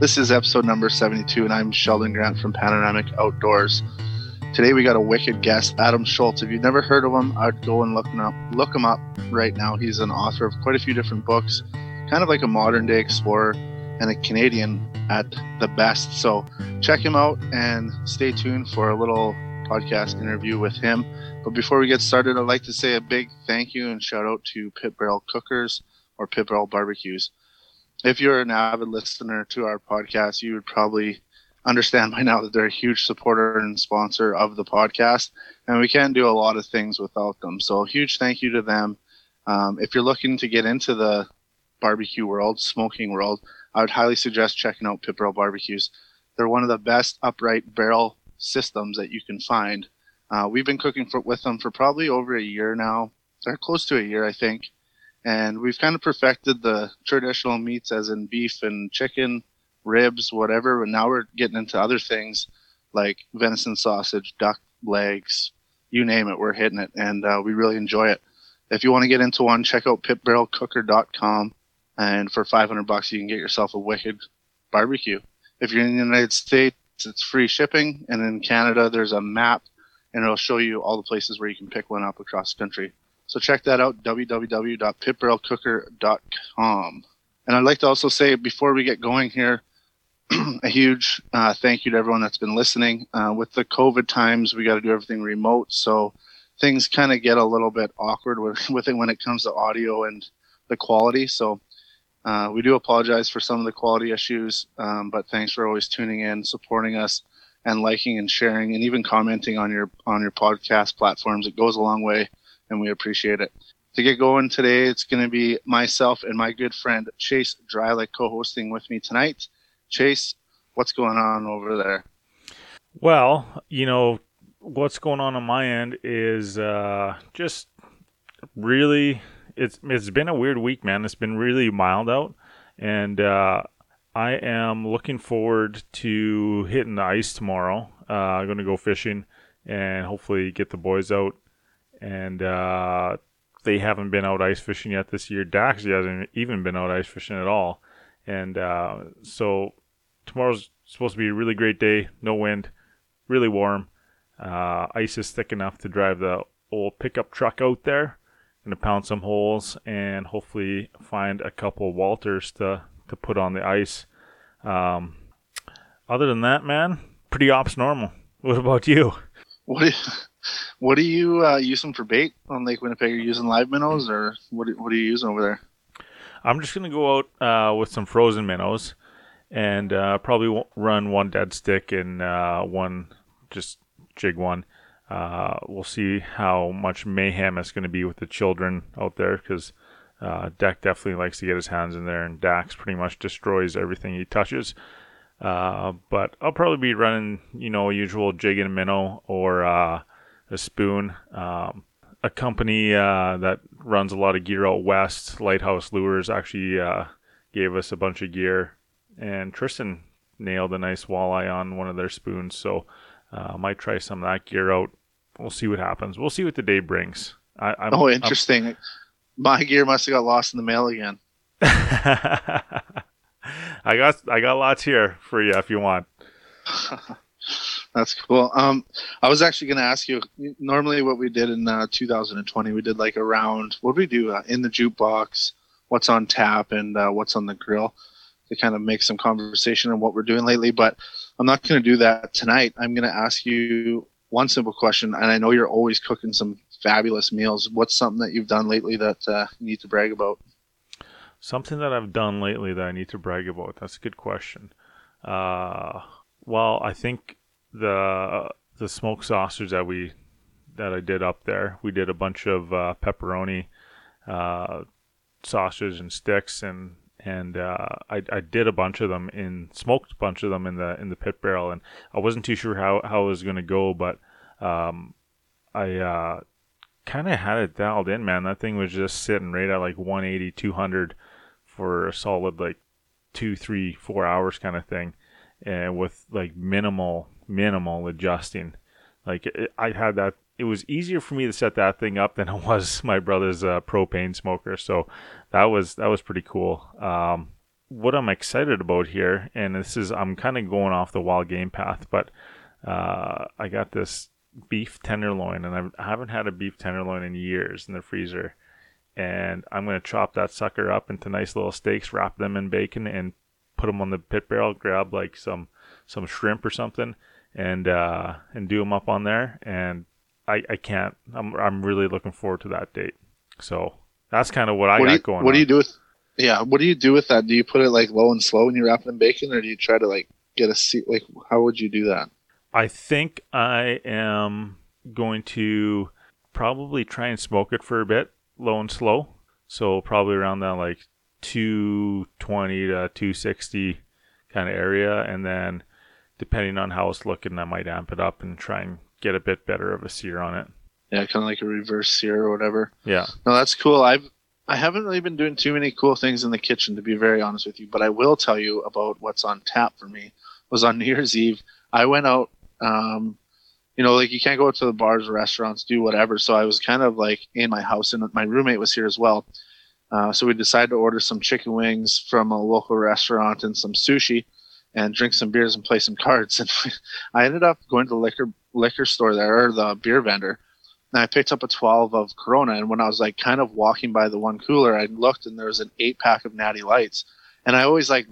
This is episode number 72, and I'm Sheldon Grant from Panoramic Outdoors. Today we got a wicked guest, Adam Shoalts. If you've never heard of him, I'd go and look him up. Look him up right now. He's an author of quite a few different books, kind of like a modern day explorer and a Canadian at the best. So check him out and stay tuned for a little podcast interview with him. But before we get started, I'd like to say a big thank you and shout out to Pit Barrel Cookers or Pit Barrel Barbecues. If you're an avid listener to our podcast, you would probably understand by now that they're a huge supporter and sponsor of the podcast, and we can't do a lot of things without them. So, a huge thank you to them. Um, if you're looking to get into the barbecue world, smoking world, I would highly suggest checking out Pit Barrel Barbecues. They're one of the best upright barrel systems that you can find. Uh, we've been cooking for, with them for probably over a year now. They're close to a year, I think. And we've kind of perfected the traditional meats, as in beef and chicken, ribs, whatever. And now we're getting into other things like venison sausage, duck legs, you name it, we're hitting it. And uh, we really enjoy it. If you want to get into one, check out pitbarrelcooker.com. And for 500 bucks, you can get yourself a wicked barbecue. If you're in the United States, it's free shipping. And in Canada, there's a map and it'll show you all the places where you can pick one up across the country. So check that out, www.pitbarrelcooker.com. And I'd like to also say before we get going here, a huge uh, thank you to everyone that's been listening. Uh, with the COVID times, we got to do everything remote, so things kind of get a little bit awkward with, with it when it comes to audio and the quality. So uh, we do apologize for some of the quality issues, um, but thanks for always tuning in, supporting us, and liking and sharing, and even commenting on your on your podcast platforms. It goes a long way, and we appreciate it. To get going today, it's going to be myself and my good friend Chase Drylick co-hosting with me tonight. Chase, what's going on over there? Well, you know what's going on on my end is uh, just really it's it's been a weird week, man. It's been really mild out, and uh, I am looking forward to hitting the ice tomorrow. Uh, I'm going to go fishing and hopefully get the boys out. And uh, they haven't been out ice fishing yet this year. Dax hasn't even been out ice fishing at all. And uh, so tomorrow's supposed to be a really great day. No wind, really warm. Uh, ice is thick enough to drive the old pickup truck out there Gonna pound some holes and hopefully find a couple Walters to to put on the ice. Um, other than that, man, pretty ops normal. What about you? What you, what are you uh, using for bait on Lake Winnipeg? Are you using live minnows or what? What are you using over there? I'm just gonna go out uh, with some frozen minnows and uh, probably run one dead stick and uh, one just jig one. Uh, we'll see how much mayhem it's going to be with the children out there because uh, Deck definitely likes to get his hands in there, and Dax pretty much destroys everything he touches. Uh, but I'll probably be running, you know, usual jig and minnow or uh, a spoon. Um, a company uh, that runs a lot of gear out west, Lighthouse Lures, actually uh, gave us a bunch of gear, and Tristan nailed a nice walleye on one of their spoons. So uh, I might try some of that gear out. We'll see what happens. We'll see what the day brings. I, I'm, oh, interesting. I'm, my gear must have got lost in the mail again. I got I got lots here for you if you want. That's cool. Um, I was actually going to ask you. Normally, what we did in uh, 2020, we did like a round. What did we do uh, in the jukebox? What's on tap and uh, what's on the grill to kind of make some conversation on what we're doing lately. But I'm not going to do that tonight. I'm going to ask you one simple question, and I know you're always cooking some fabulous meals. What's something that you've done lately that uh, you need to brag about? Something that I've done lately that I need to brag about. That's a good question. Uh, well, I think the the smoked sausage that we that I did up there, we did a bunch of uh, pepperoni uh, and sticks, and and uh, I, I did a bunch of them in smoked a bunch of them in the in the pit barrel, and I wasn't too sure how how it was to go, but um, I uh, kind of had it dialed in, man. That thing was just sitting right at like 180, 200 for a solid like two, three, four hours kind of thing, and with like minimal, minimal adjusting. Like I had that. It was easier for me to set that thing up than it was my brother's uh, propane smoker. So that was that was pretty cool. Um, what I'm excited about here, and this is I'm kind of going off the wild game path, but uh, I got this beef tenderloin, and I haven't had a beef tenderloin in years in the freezer. And I'm to chop that sucker up into nice little steaks, wrap them in bacon, and put them on the pit barrel. Grab like some some shrimp or something, and uh, and do them up on there. And I, I can't. I'm I'm really looking forward to that date. So that's kind of what I what got you, going. What on. do you do with? Yeah, what do you do with that? Do you put it like low and slow when you wrap it in bacon, or do you try to like get a seat? Like, how would you do that? I think I am going to probably try and smoke it for a bit, low and slow. So probably around that like 220 to 260 kind of area, and then depending on how it's looking, I might amp it up and try and get a bit better of a sear on it. Yeah, kind of like a reverse sear or whatever. Yeah. No, that's cool. I've I haven't really been doing too many cool things in the kitchen to be very honest with you, but I will tell you about what's on tap for me. Was on New Year's Eve. I went out um you know, like you can't go out to the bars, restaurants, do whatever. So I was kind of like in my house, and my roommate was here as well. Uh, so we decided to order some chicken wings from a local restaurant and some sushi, and drink some beers and play some cards. And I ended up going to the liquor liquor store there, or the beer vendor, and I picked up a 12 of Corona. And when I was like kind of walking by the one cooler, I looked and there was an eight pack of Natty Lights. And I always like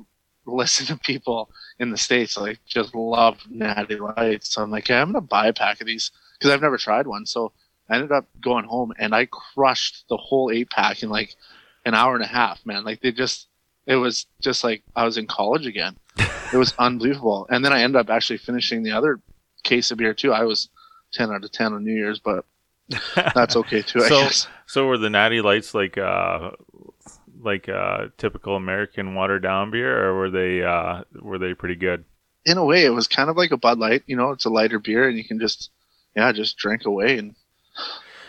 listen to people in the states like just love Natty Lights. So I'm like, yeah, I'm gonna buy a pack of these because I've never tried one. So I ended up going home and I crushed the whole eight pack in like an hour and a half. Man, like they just it was just like I was in college again. It was unbelievable. And then I ended up actually finishing the other case of beer too. I was ten out of ten on New Year's, but that's okay too. So-. So were the natty lights like uh like uh typical American watered down beer or were they uh were they pretty good? in a way, it was kind of like a Bud Light. You know, it's a lighter beer, and you can just, yeah, just drink away. And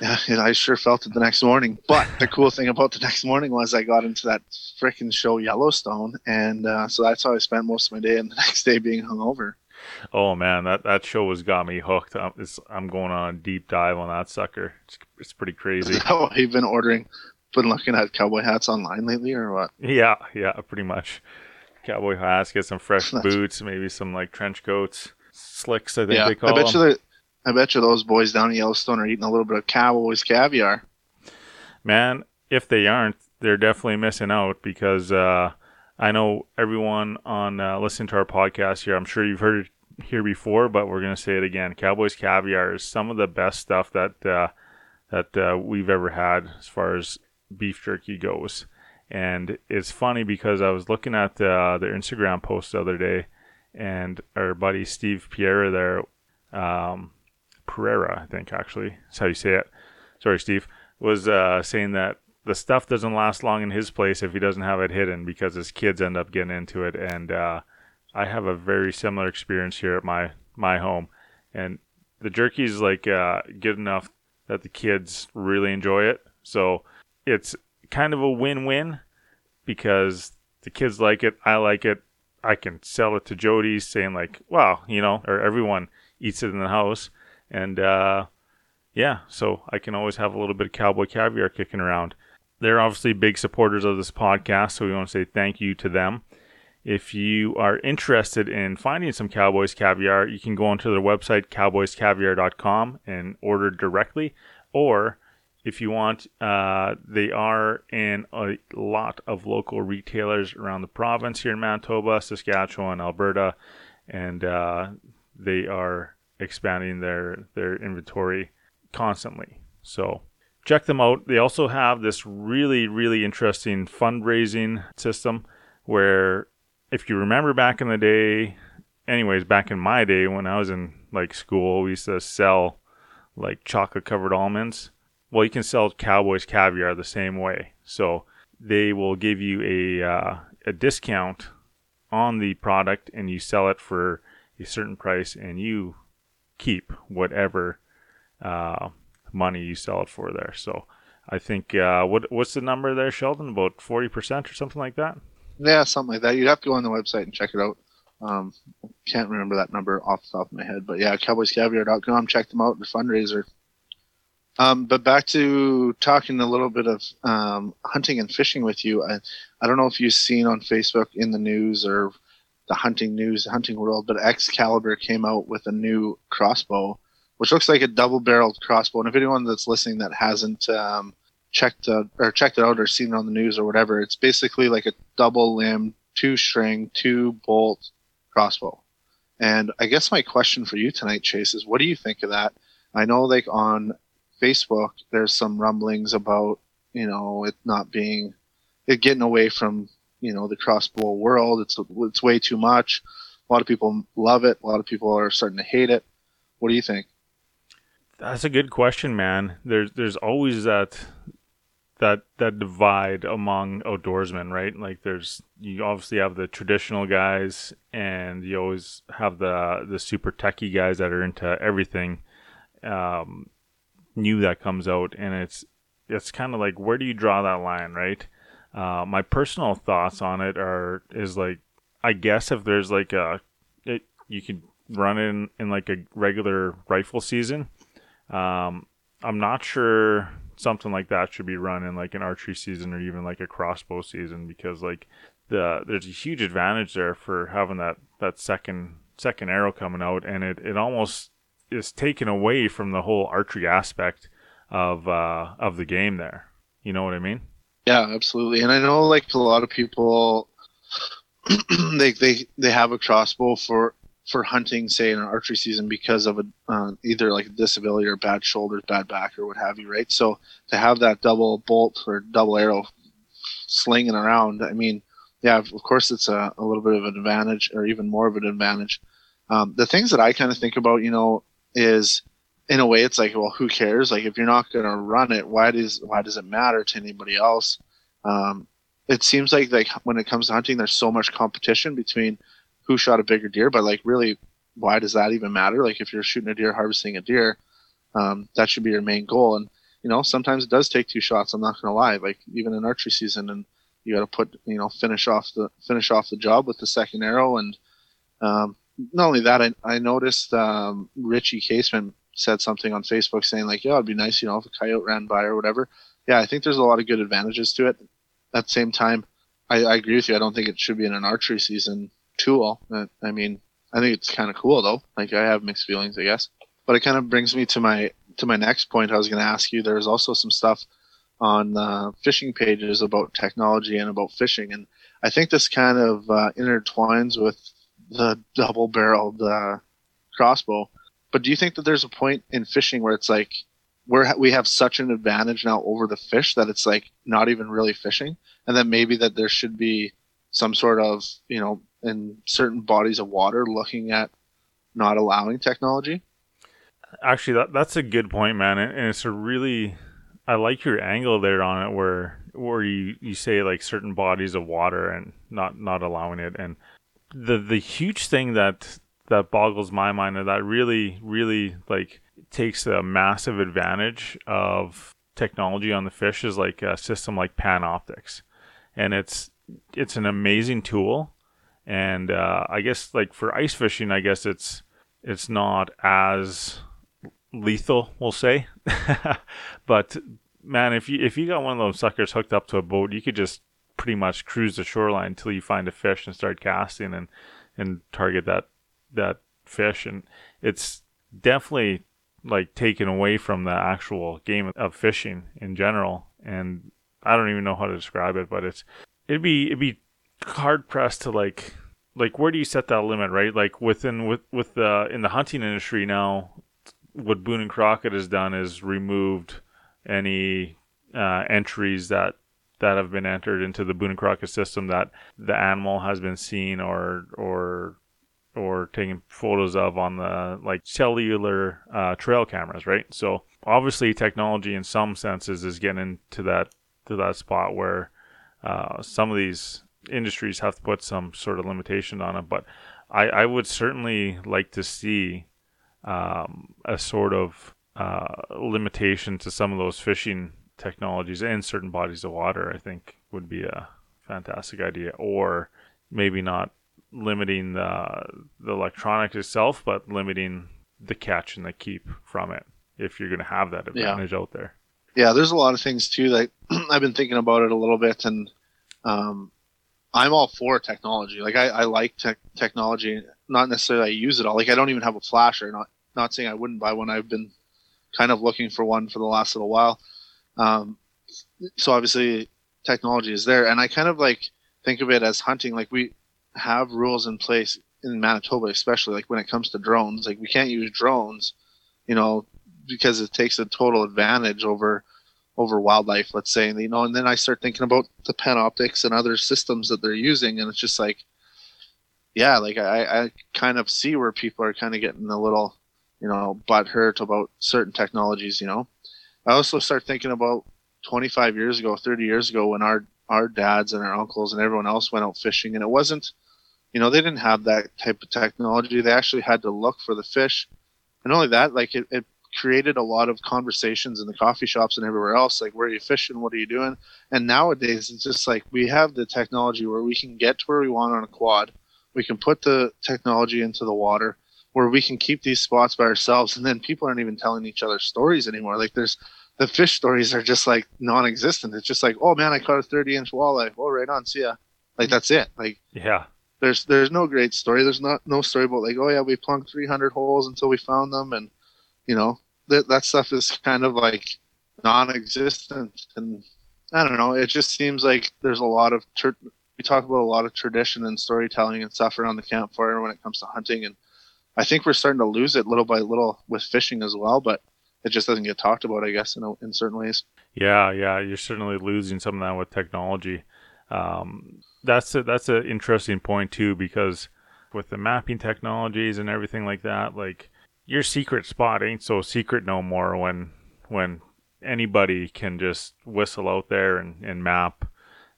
yeah, I sure felt it the next morning. But the cool thing about the next morning was I got into that freaking show Yellowstone, and uh, so that's how I spent most of my day, and the next day being hungover. Oh man, that that show has got me hooked. I'm, it's, I'm going on a deep dive on that sucker. It's, it's pretty crazy. Oh, you've been ordering, been looking at cowboy hats online lately, or what? Yeah, yeah, pretty much. Cowboy hats, get some fresh boots, maybe some like trench coats, slicks. I think Yeah, they call I bet them. you. I bet you those boys down at Yellowstone are eating a little bit of cowboys caviar. Man, if they aren't, they're definitely missing out because uh, I know everyone on uh, listening to our podcast here. I'm sure you've heard it here before, but we're gonna say it again. Cowboys caviar is some of the best stuff that uh, that uh, we've ever had as far as beef jerky goes. And it's funny because I was looking at uh, their Instagram post the other day, and our buddy Steve Pierre there, um, Pereira, I think actually, that's how you say it. Sorry, Steve was uh, saying that the stuff doesn't last long in his place if he doesn't have it hidden because his kids end up getting into it. And uh, I have a very similar experience here at my my home, and the jerky is like uh, good enough that the kids really enjoy it. So it's kind of a win-win because the kids like it, I like it. I can sell it to Jody, saying like, "Wow, you know," or everyone eats it in the house, and uh, yeah, so I can always have a little bit of cowboy caviar kicking around. They're obviously big supporters of this podcast, so we want to say thank you to them. If you are interested in finding some Cowboys caviar, you can go onto their website, cowboyscaviar.com, and order directly. Or if you want, uh, they are in a lot of local retailers around the province here in Manitoba, Saskatchewan, Alberta, and uh, they are expanding their, their inventory constantly. So check them out. They also have this really, really interesting fundraising system where, if you remember back in the day, anyways, back in my day when I was in like school, we used to sell like chocolate covered almonds. Well, you can sell Cowboys caviar the same way. So they will give you a uh, a discount on the product, and you sell it for a certain price, and you keep whatever uh, money you sell it for there. So I think uh, what what's the number there, Sheldon? About forty percent or something like that. Yeah, something like that. You'd have to go on the website and check it out. Um, can't remember that number off the top of my head, but yeah, cowboyscaviar.com. Check them out. The fundraiser. Um, but back to talking a little bit of um, hunting and fishing with you. I, I don't know if you've seen on Facebook in the news or the hunting news, the hunting world, but Excalibur came out with a new crossbow, which looks like a double-barreled crossbow. And if anyone that's listening that hasn't um, checked uh, or checked it out or seen it on the news or whatever, it's basically like a double-limb, two-string, two-bolt crossbow. And I guess my question for you tonight, Chase, is what do you think of that? I know, like on Facebook, there's some rumblings about you know it not being it getting away from you know the crossbow world. It's it's way too much. A lot of people love it. A lot of people are starting to hate it. What do you think? That's a good question, man. There's there's always that that that divide among outdoorsmen, right? Like there's you obviously have the traditional guys and you always have the the super techie guys that are into everything. Um, new that comes out, and it's it's kind of like where do you draw that line, right? Uh, my personal thoughts on it are is like I guess if there's like a it, you could run in in like a regular rifle season. Um, I'm not sure something like that should be run in like an archery season or even like a crossbow season because like the there's a huge advantage there for having that that second second arrow coming out and it, it almost is taken away from the whole archery aspect of uh, of the game. There, you know what I mean? Yeah, absolutely. And I know like a lot of people, they they they have a crossbow for for hunting, say in an archery season, because of a uh, either like a disability or bad shoulders, bad back, or what have you, right? So to have that double bolt or double arrow slinging around, I mean, yeah, of course it's a, a little bit of an advantage, or even more of an advantage. Um, the things that I kind of think about, you know, is in a way it's like well who cares? Like if you're not going to run it why does why does it matter to anybody else? Um, it seems like like when it comes to hunting there's so much competition between who shot a bigger deer but like really why does that even matter? Like if you're shooting a deer harvesting a deer um, that should be your main goal. And you know sometimes it does take two shots i'm not going to lie. Like even in archery season and you got to put you know finish off the finish off the job with the second arrow. And um, not only that, I, I noticed um, Richie Caseman said something on Facebook saying like, "Yeah, it'd be nice, you know, if a coyote ran by or whatever." Yeah, I think there's a lot of good advantages to it. At the same time, I, I agree with you. I don't think it should be in an archery season tool. I mean, I think it's kind of cool though. Like I have mixed feelings, I guess. But it kind of brings me to my to my next point. I was going to ask you. There's also some stuff on uh, fishing pages about technology and about fishing, and I think this kind of uh, intertwines with the double barreled uh, crossbow. But do you think that there's a point in fishing where it's like we're we have such an advantage now over the fish that it's like not even really fishing, and then maybe that there should be some sort of you know in certain bodies of water looking at not allowing technology. Actually, that that's a good point, man, and it's a really I like your angle there on it, where where you, you say like certain bodies of water and not not allowing it, and the the huge thing that that boggles my mind and that really really like takes a massive advantage of technology on the fish is like a system like Panoptix, and it's it's an amazing tool. And uh, I guess like for ice fishing, I guess it's it's not as lethal, we'll say. but man, if you if you got one of those suckers hooked up to a boat, you could just pretty much cruise the shoreline until you find a fish and start casting and and target that that fish and it's definitely like taken away from the actual game of fishing in general and I don't even know how to describe it but it's it'd be it'd be hard pressed to like like where do you set that limit right? Like within with with the in the hunting industry now what Boone and Crockett has done is removed any uh, entries that that have been entered into the Boone and Crockett system that the animal has been seen or or or taking photos of on the like cellular uh, trail cameras, right? So obviously, technology in some senses is getting to that to that spot where uh, some of these industries have to put some sort of limitation on it. But I, I would certainly like to see um, a sort of uh, limitation to some of those fishing technologies in certain bodies of water, I think would be a fantastic idea. Or maybe not limiting the the electronics itself, but limiting the catch and the keep from it. if you're going to have that advantage yeah. out there. Yeah, there's a lot of things too that I've been thinking about it a little bit, and um, I'm all for technology. Like I, I like tech technology, not necessarily I use it all. Like I don't even have a flasher. Not not saying I wouldn't buy one. I've been kind of looking for one for the last little while. Um, so obviously technology is there, and I kind of like think of it as hunting. Like we have rules in place in Manitoba, especially like when it comes to drones. Like we can't use drones, you know, because it takes a total advantage over over wildlife. Let's say, you know, and then I start thinking about the Panoptix and other systems that they're using, and it's just like, yeah, like I, I kind of see where people are kind of getting a little, you know, butt hurt about certain technologies. You know, I also start thinking about 25 years ago, 30 years ago, when our our dads and our uncles and everyone else went out fishing, and it wasn't, you know, they didn't have that type of technology. They actually had to look for the fish, and only that, like it, it created a lot of conversations in the coffee shops and everywhere else. Like, where are you fishing? What are you doing? And nowadays, it's just like we have the technology where we can get to where we want on a quad. We can put the technology into the water where we can keep these spots by ourselves, and then people aren't even telling each other stories anymore. Like, there's the fish stories are just like non-existent. It's just like, oh man, I caught a 30 inch walleye. Oh, right on, see ya. Like that's it. Like yeah, there's there's no great story. There's not no story about like, oh yeah, we plunked 300 holes until we found them, and you know that that stuff is kind of like non-existent. And I don't know. It just seems like there's a lot of tr- we talk about a lot of tradition and storytelling and stuff around the campfire when it comes to hunting, and I think we're starting to lose it little by little with fishing as well. But it just doesn't get talked about, I guess, in, a, in certain ways. Yeah, yeah, you're certainly losing some of that with technology. Um, that's a, that's an interesting point too, because with the mapping technologies and everything like that, like your secret spot ain't so secret no more when when anybody can just whistle out there and, and map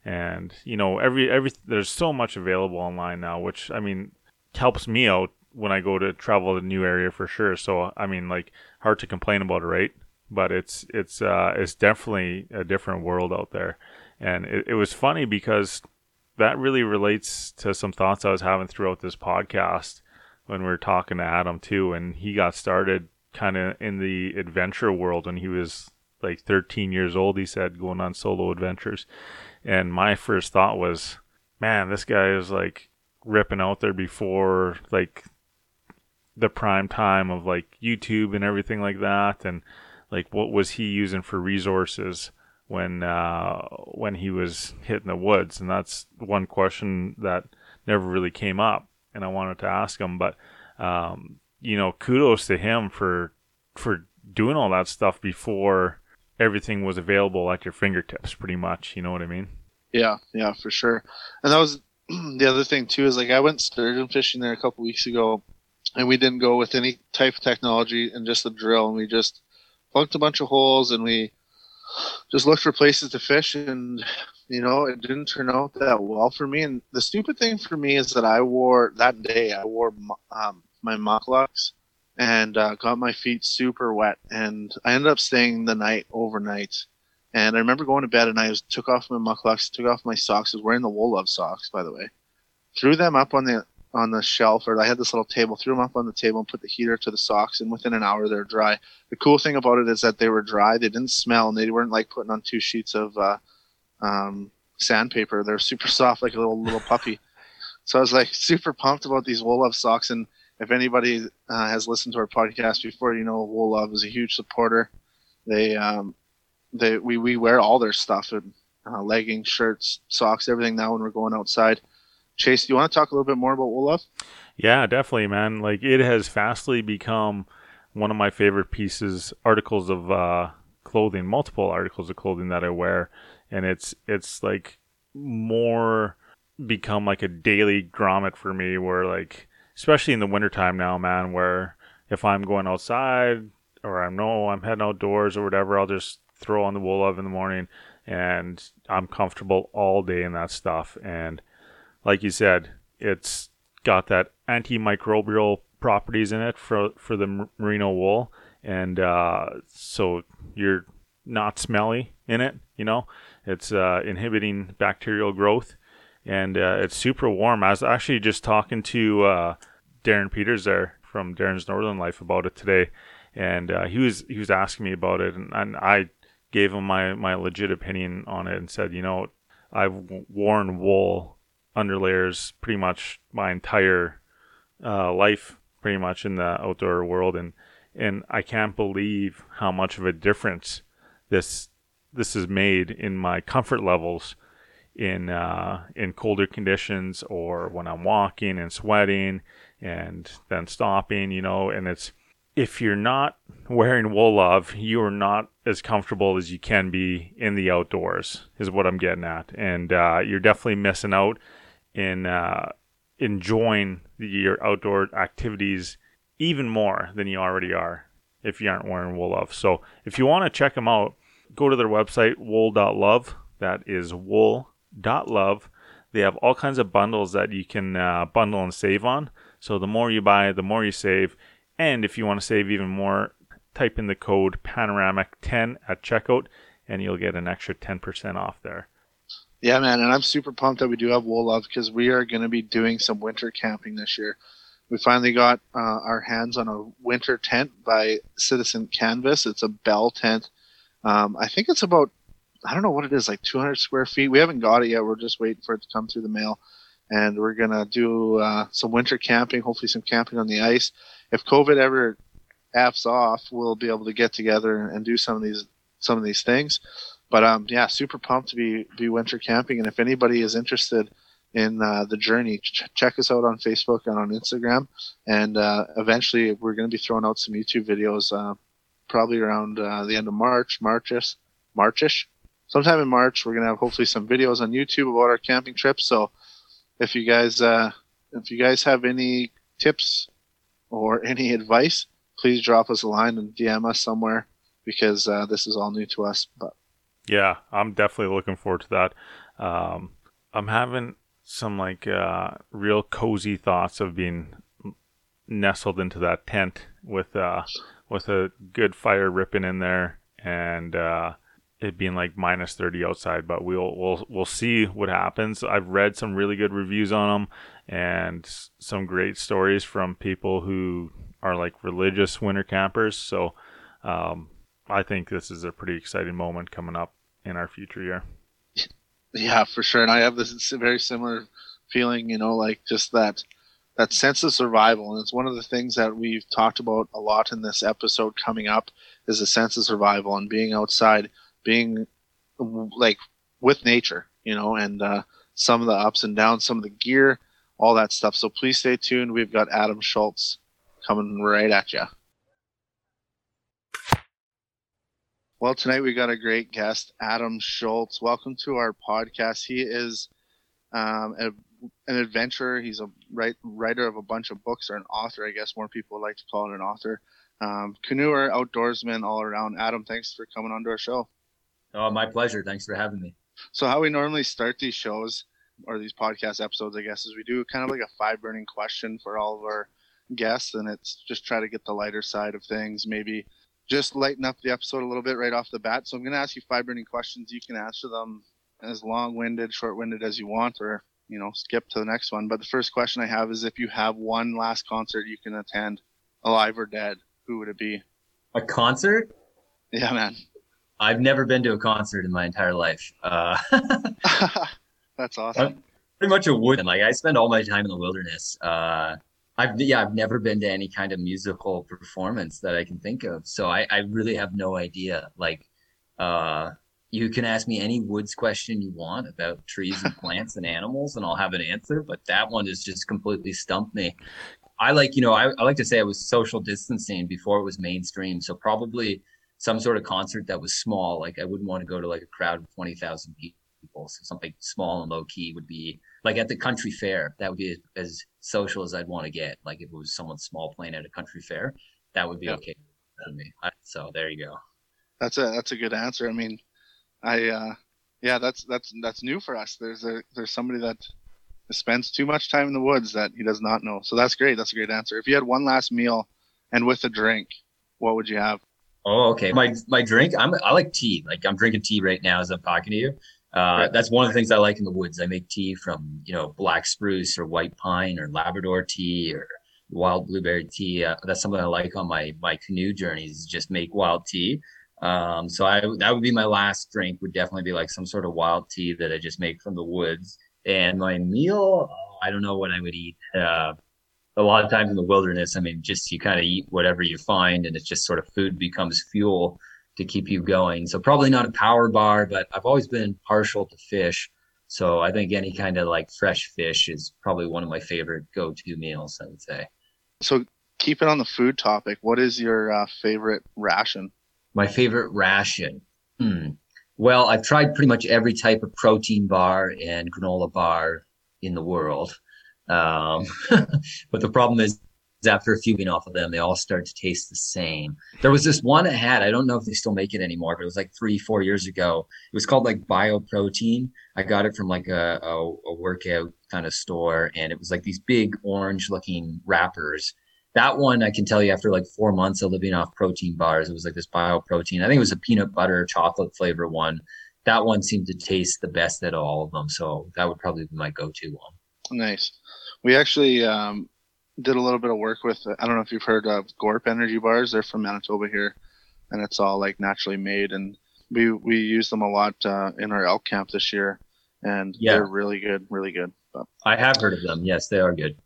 and you know every every there's so much available online now which i mean helps me out when I go to travel to a new area for sure. So I mean, like hard to complain about it, right? But it's it's uh, it's definitely a different world out there, and it, it was funny because that really relates to some thoughts I was having throughout this podcast when we were talking to Adam too, and he got started kind of in the adventure world when he was like 13 years old. He said going on solo adventures, and my first thought was, man, this guy is like ripping out there before like the prime time of like YouTube and everything like that, and like what was he using for resources when uh, when he was hit in the woods? And that's one question that never really came up, and I wanted to ask him. But um, you know, kudos to him for for doing all that stuff before everything was available at your fingertips, pretty much. You know what I mean? Yeah, yeah, for sure. And that was the other thing too. Is like I went sturgeon fishing there a couple weeks ago and we didn't go with any type of technology and just a drill and we just plunked a bunch of holes and we just looked for places to fish and you know it didn't turn out that well for me. And the stupid thing for me is that i wore that day i wore um, my mukluks and uh, got my feet super wet. And i ended up staying the night overnight. And i remember going to bed and i was, took off my mukluks took off my socks. I was wearing the wool love socks by the way. Threw them up on the on the shelf, or I had this little table, threw them up on the table, and put the heater to the socks, and within an hour they're dry. The cool thing about it is that they were dry; they didn't smell, and they weren't like putting on two sheets of uh, um, sandpaper. They're super soft, like a little little puppy. So I was like super pumped about these Wool Love socks, and if anybody uh, has listened to our podcast before, you know Wool Love is a huge supporter. They um, they we we wear all their stuff and uh, leggings, shirts, socks, everything now when we're going outside. Chase, do you want to talk a little bit more about Wool Love? Yeah, definitely, man. Like it has fastly become one of my favorite pieces, articles of uh, clothing, multiple articles of clothing that I wear, and it's it's like more become like a daily grommet for me. Where like, especially in the wintertime now, man, where if I'm going outside or I know I'm heading outdoors or whatever, I'll just throw on the wool love in the morning, and I'm comfortable all day in that stuff and like you said, it's got that antimicrobial properties in it for for the merino wool, and uh, so you're not smelly in it. You know, it's uh, inhibiting bacterial growth, and uh, it's super warm. I was actually just talking to uh, Darren Peters there from Darren's Northern Life about it today, and uh, he was he was asking me about it, and, and I gave him my my legit opinion on it and said, you know, I've worn wool underlayers pretty much my entire uh, life, pretty much in the outdoor world, and and I can't believe how much of a difference this this has made in my comfort levels in uh, in colder conditions or when I'm walking and sweating and then stopping, you know, and it's if you're not wearing wool love, you are not as comfortable as you can be in the outdoors, is what I'm getting at. And uh, you're definitely missing out in uh, enjoying your outdoor activities even more than you already are if you aren't wearing wool love. So if you want to check them out, go to their website, wool.love. That is wool.love. They have all kinds of bundles that you can uh, bundle and save on. So the more you buy, the more you save and if you want to save even more, type in the code panoramic10 at checkout and you'll get an extra 10% off there. Yeah, man, and I'm super pumped that we do have Wool Love because we are going to be doing some winter camping this year. We finally got uh, our hands on a winter tent by Citizen Canvas. It's a Bell tent. Um, I think it's about, I don't know what it is, like 200 square feet. We haven't got it yet. We're just waiting for it to come through the mail. And we're going to do uh, some winter camping, hopefully some camping on the ice if COVID ever apps off, we'll be able to get together and do some of these some of these things. But um, yeah, super pumped to be be winter camping. And if anybody is interested in uh, the journey, ch- check us out on Facebook and on Instagram. And uh, eventually, we're going to be throwing out some YouTube videos, uh, probably around uh, the end of March, Marchish, Marchish. Sometime in March, we're going to have hopefully some videos on YouTube about our camping trip. So if you guys uh, if you guys have any tips or any advice, please drop us a line and DM us somewhere because uh, this is all new to us. But yeah, I'm definitely looking forward to that. Um, I'm having some like uh, real cozy thoughts of being nestled into that tent with uh, with a good fire ripping in there and uh, it being like minus 30 outside but we'll we'll we'll see what happens i've read some really good reviews on them and some great stories from people who are like religious winter campers so um, i think this is a pretty exciting moment coming up in our future year yeah for sure and i have this very similar feeling you know like just that that sense of survival and it's one of the things that we've talked about a lot in this episode coming up is a sense of survival and being outside being like with nature, you know, and uh, some of the ups and downs, some of the gear, all that stuff. So please stay tuned. We've got Adam Shoalts coming right at you. Well, tonight we got a great guest, Adam Shoalts. Welcome to our podcast. He is um, a, an adventurer. He's a write, writer of a bunch of books, or an author, I guess more people like to call it an author. Um, canoeer, outdoorsman, all around. Adam, thanks for coming onto our show. Oh, my pleasure. Thanks for having me. So, how we normally start these shows or these podcast episodes, I guess, is we do kind of like a five burning question for all of our guests, and it's just try to get the lighter side of things, maybe just lighten up the episode a little bit right off the bat. So, I'm going to ask you five burning questions. You can answer them as long winded, short winded as you want, or you know, skip to the next one. But the first question I have is if you have one last concert you can attend, alive or dead, who would it be? A concert? Yeah, man. I've never been to a concert in my entire life. Uh, That's awesome. I'm pretty much a wood. Like I spend all my time in the wilderness. Uh, I've yeah, I've never been to any kind of musical performance that I can think of. So I, I really have no idea. Like, uh, you can ask me any woods question you want about trees and plants and animals, and I'll have an answer. But that one has just completely stumped me. I like, you know, I, I like to say I was social distancing before it was mainstream. So probably some sort of concert that was small. Like I wouldn't want to go to like a crowd of 20,000 people. So something small and low key would be like at the country fair. That would be as social as I'd want to get. Like if it was someone small playing at a country fair, that would be okay for me. So there you go. That's a, that's a good answer. I mean, I, uh, yeah, that's, that's, that's new for us. There's a, there's somebody that spends too much time in the woods that he does not know. So that's great. That's a great answer. If you had one last meal and with a drink, what would you have? Oh, okay. My my drink, I'm I like tea. Like I'm drinking tea right now as I'm talking to you. Uh. That's one of the things I like in the woods. I make tea from you know black spruce or white pine or Labrador tea or wild blueberry tea. Uh, that's something I like on my my canoe journeys. Just make wild tea. Um, so I that would be my last drink. Would definitely be like some sort of wild tea that I just make from the woods. And my meal, oh, I don't know what I would eat. Uh, a lot of times in the wilderness, I mean, just you kind of eat whatever you find, and it's just sort of food becomes fuel to keep you going. So probably not a power bar, but I've always been partial to fish. So I think any kind of like fresh fish is probably one of my favorite go-to meals. I would say. So keep it on the food topic. What is your uh, favorite ration? My favorite ration. Hmm. Well, I've tried pretty much every type of protein bar and granola bar in the world. Um, but the problem is, after a few off of them, they all started to taste the same. There was this one I had, I don't know if they still make it anymore, but it was like three, four years ago. It was called like bioprotein. I got it from like a, a, a workout kind of store, and it was like these big orange looking wrappers. That one I can tell you after like four months of living off protein bars, it was like this bioprotein. I think it was a peanut butter chocolate flavor one. That one seemed to taste the best out of all of them. So that would probably be my go-to one. Nice. We actually um, did a little bit of work with. I don't know if you've heard of Gorp energy bars. They're from Manitoba here, and it's all like naturally made. And we we use them a lot uh, in our elk camp this year, and yeah. they're really good, really good. But, I have heard of them. Yes, they are good.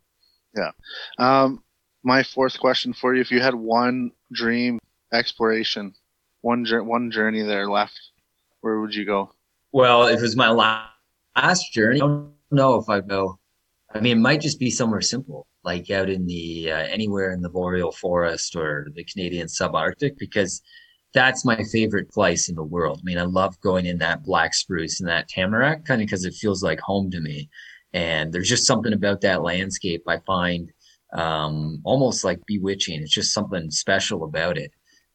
Yeah. Um, my fourth question for you: If you had one dream exploration, one one journey there left, where would you go? Well, if it was my last last journey, I don't know if I go I mean, it might just be somewhere simple, like out in the uh, anywhere in the boreal forest or the Canadian subarctic, because that's my favorite place in the world. I mean, I love going in that black spruce and that tamarack kind of because it feels like home to me. And there's just something about that landscape I find um, almost like bewitching. It's just something special about it.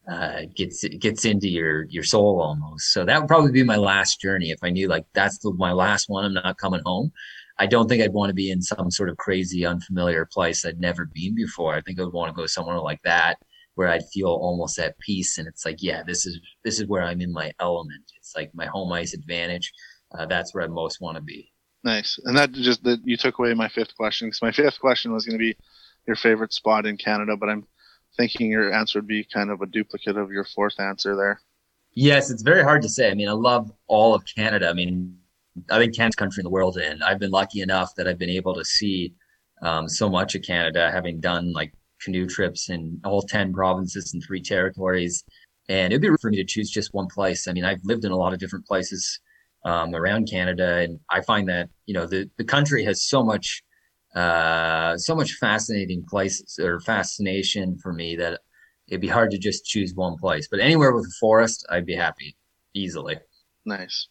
Uh, gets it gets into your your soul almost. So that would probably be my last journey if I knew like that's the, my last one. I'm not coming home. I don't think I'd want to be in some sort of crazy, unfamiliar place I'd never been before. I think I would want to go somewhere like that where I'd feel almost at peace. And it's like, yeah, this is this is where I'm in my element. It's like my home ice advantage. Uh, that's where I most want to be. Nice. And that just that you took away my fifth question because my fifth question was going to be your favorite spot in Canada, but I'm thinking your answer would be kind of a duplicate of your fourth answer there. Yes, it's very hard to say. I mean, I love all of Canada. I mean, I think Canada's country in the world, and I've been lucky enough that I've been able to see um, so much of Canada, having done like canoe trips in all ten provinces and three territories. And it'd be for me to choose just one place. I mean, I've lived in a lot of different places um, around Canada, and I find that you know the the country has so much uh, so much fascinating places or fascination for me that it'd be hard to just choose one place. But anywhere with a forest, I'd be happy easily. Nice.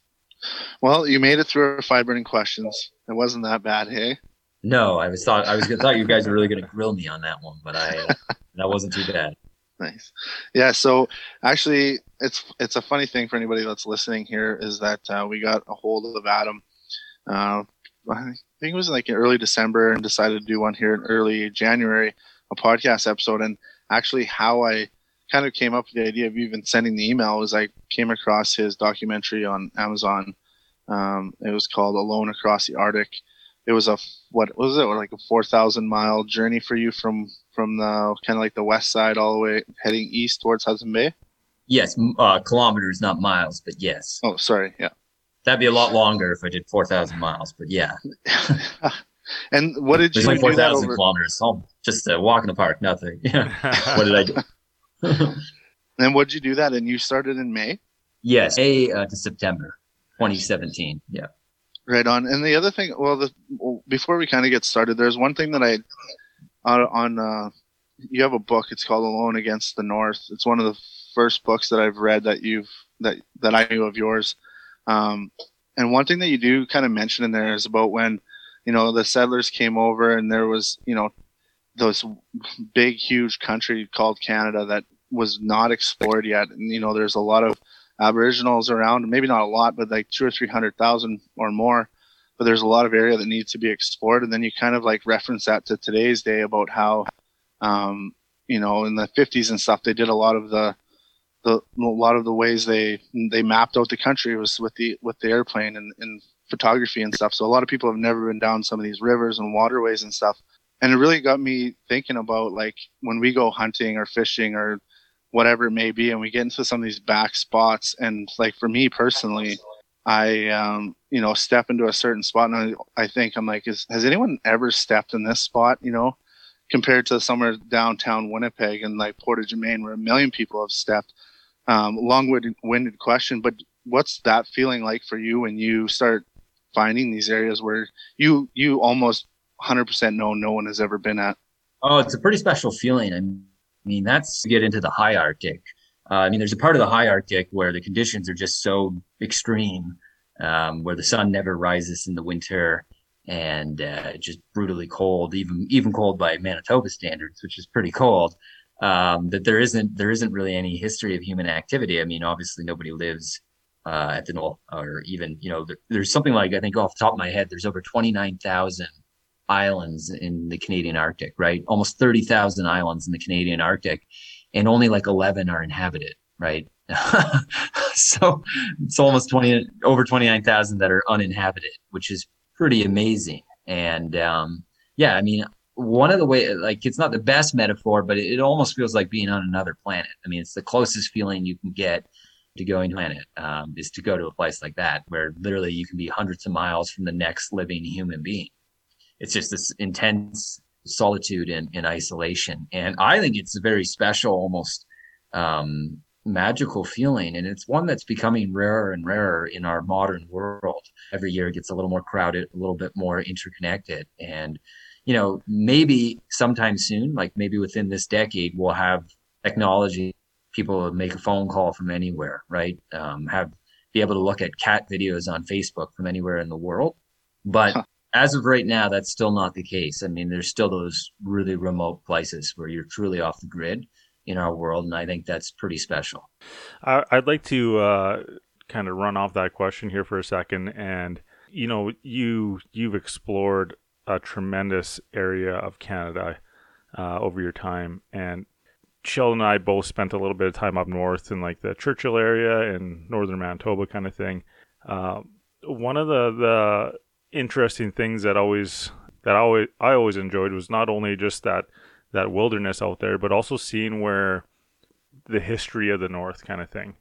Well, you made it through our five burning questions. It wasn't that bad, hey? No, I was thought I was gonna thought you guys were really gonna grill me on that one, but I that wasn't too bad. Nice. Yeah. So actually, it's it's a funny thing for anybody that's listening here is that uh, we got a hold of Adam. Uh, I think it was like in early December and decided to do one here in early January, a podcast episode. And actually, how I kind of came up with the idea of even sending the email was I came across his documentary on Amazon. Um, it was called Alone Across the Arctic. It was a what was it like a four thousand mile journey for you from from the kind of like the west side all the way heading east towards Hudson Bay. Yes, uh, kilometers, not miles, but yes. Oh, sorry. Yeah. That'd be a lot longer if I did four thousand miles, but yeah. and what did There's you? Like four thousand kilometers. Oh, just a walk in the park, nothing. Yeah. what did I do? and what did you do that? And you started in May? Yes, May uh, to September 2017. Yeah. Right on. And the other thing, well, the, well before we kind of get started, there's one thing that I uh, on uh, you have a book. It's called Alone Against the North. It's one of the first books that I've read that you've that that I knew of yours. Um, and one thing that you do kind of mention in there is about when you know the settlers came over and there was you know this big huge country called Canada that was not explored yet. And you know, there's a lot of Aboriginals around, maybe not a lot, but like two or three hundred thousand or more. But there's a lot of area that needs to be explored. And then you kind of like reference that to today's day about how, um, you know, in the 50s and stuff, they did a lot of the, the a lot of the ways they they mapped out the country was with the with the airplane and, and photography and stuff. So a lot of people have never been down some of these rivers and waterways and stuff. and it really got me thinking about like when we go hunting or fishing or whatever it may be and we get into some of these back spots and like for me personally i um you know step into a certain spot and i, I think i'm like is, has anyone ever stepped in this spot you know compared to somewhere downtown winnipeg and like portage and main where a million people have stepped? Um long-winded question but what's that feeling like for you when you start finding these areas where you you almost 100% know no one has ever been at? Oh it's a pretty special feeling. I mean that's to get into the high arctic uh, i mean there's a part of the high arctic where the conditions are just so extreme um, where the sun never rises in the winter and uh, just brutally cold even even cold by manitoba standards which is pretty cold um, that there isn't there isn't really any history of human activity. I mean obviously nobody lives uh, at the Knoll, or even you know, there, there's something like I think off the top of my head, there's over 29,000 islands in the Canadian Arctic, right? Almost 30,000 islands in the Canadian Arctic, and only like 11 are inhabited, right? so it's almost 20 over 29,000 that are uninhabited, which is pretty amazing. And um, yeah, I mean, one of the way like it's not the best metaphor, but it, it almost feels like being on another planet. I mean, it's the closest feeling you can get to going to planet um, is to go to a place like that where literally you can be hundreds of miles from the next living human being. It's just this intense solitude and, and isolation. And I think it's a very special, almost um, magical feeling. And it's one that's becoming rarer and rarer in our modern world. Every year it gets a little more crowded, a little bit more interconnected. And, you know, maybe sometime soon, like maybe within this decade, we'll have technology people make a phone call from anywhere, right? Um, have be able to look at cat videos on Facebook from anywhere in the world. But. As of right now, that's still not the case. I mean, there's still those really remote places where you're truly off the grid in our world, and I think that's pretty special. I'd like to uh, kind of run off that question here for a second, and you know, you you've explored a tremendous area of Canada uh, over your time, and Sheldon and I both spent a little bit of time up north in like the Churchill area and northern Manitoba kind of thing. Uh, one of the the interesting things that always that I always I always enjoyed was not only just that that wilderness out there, but also seeing where the history of the North kind of thing.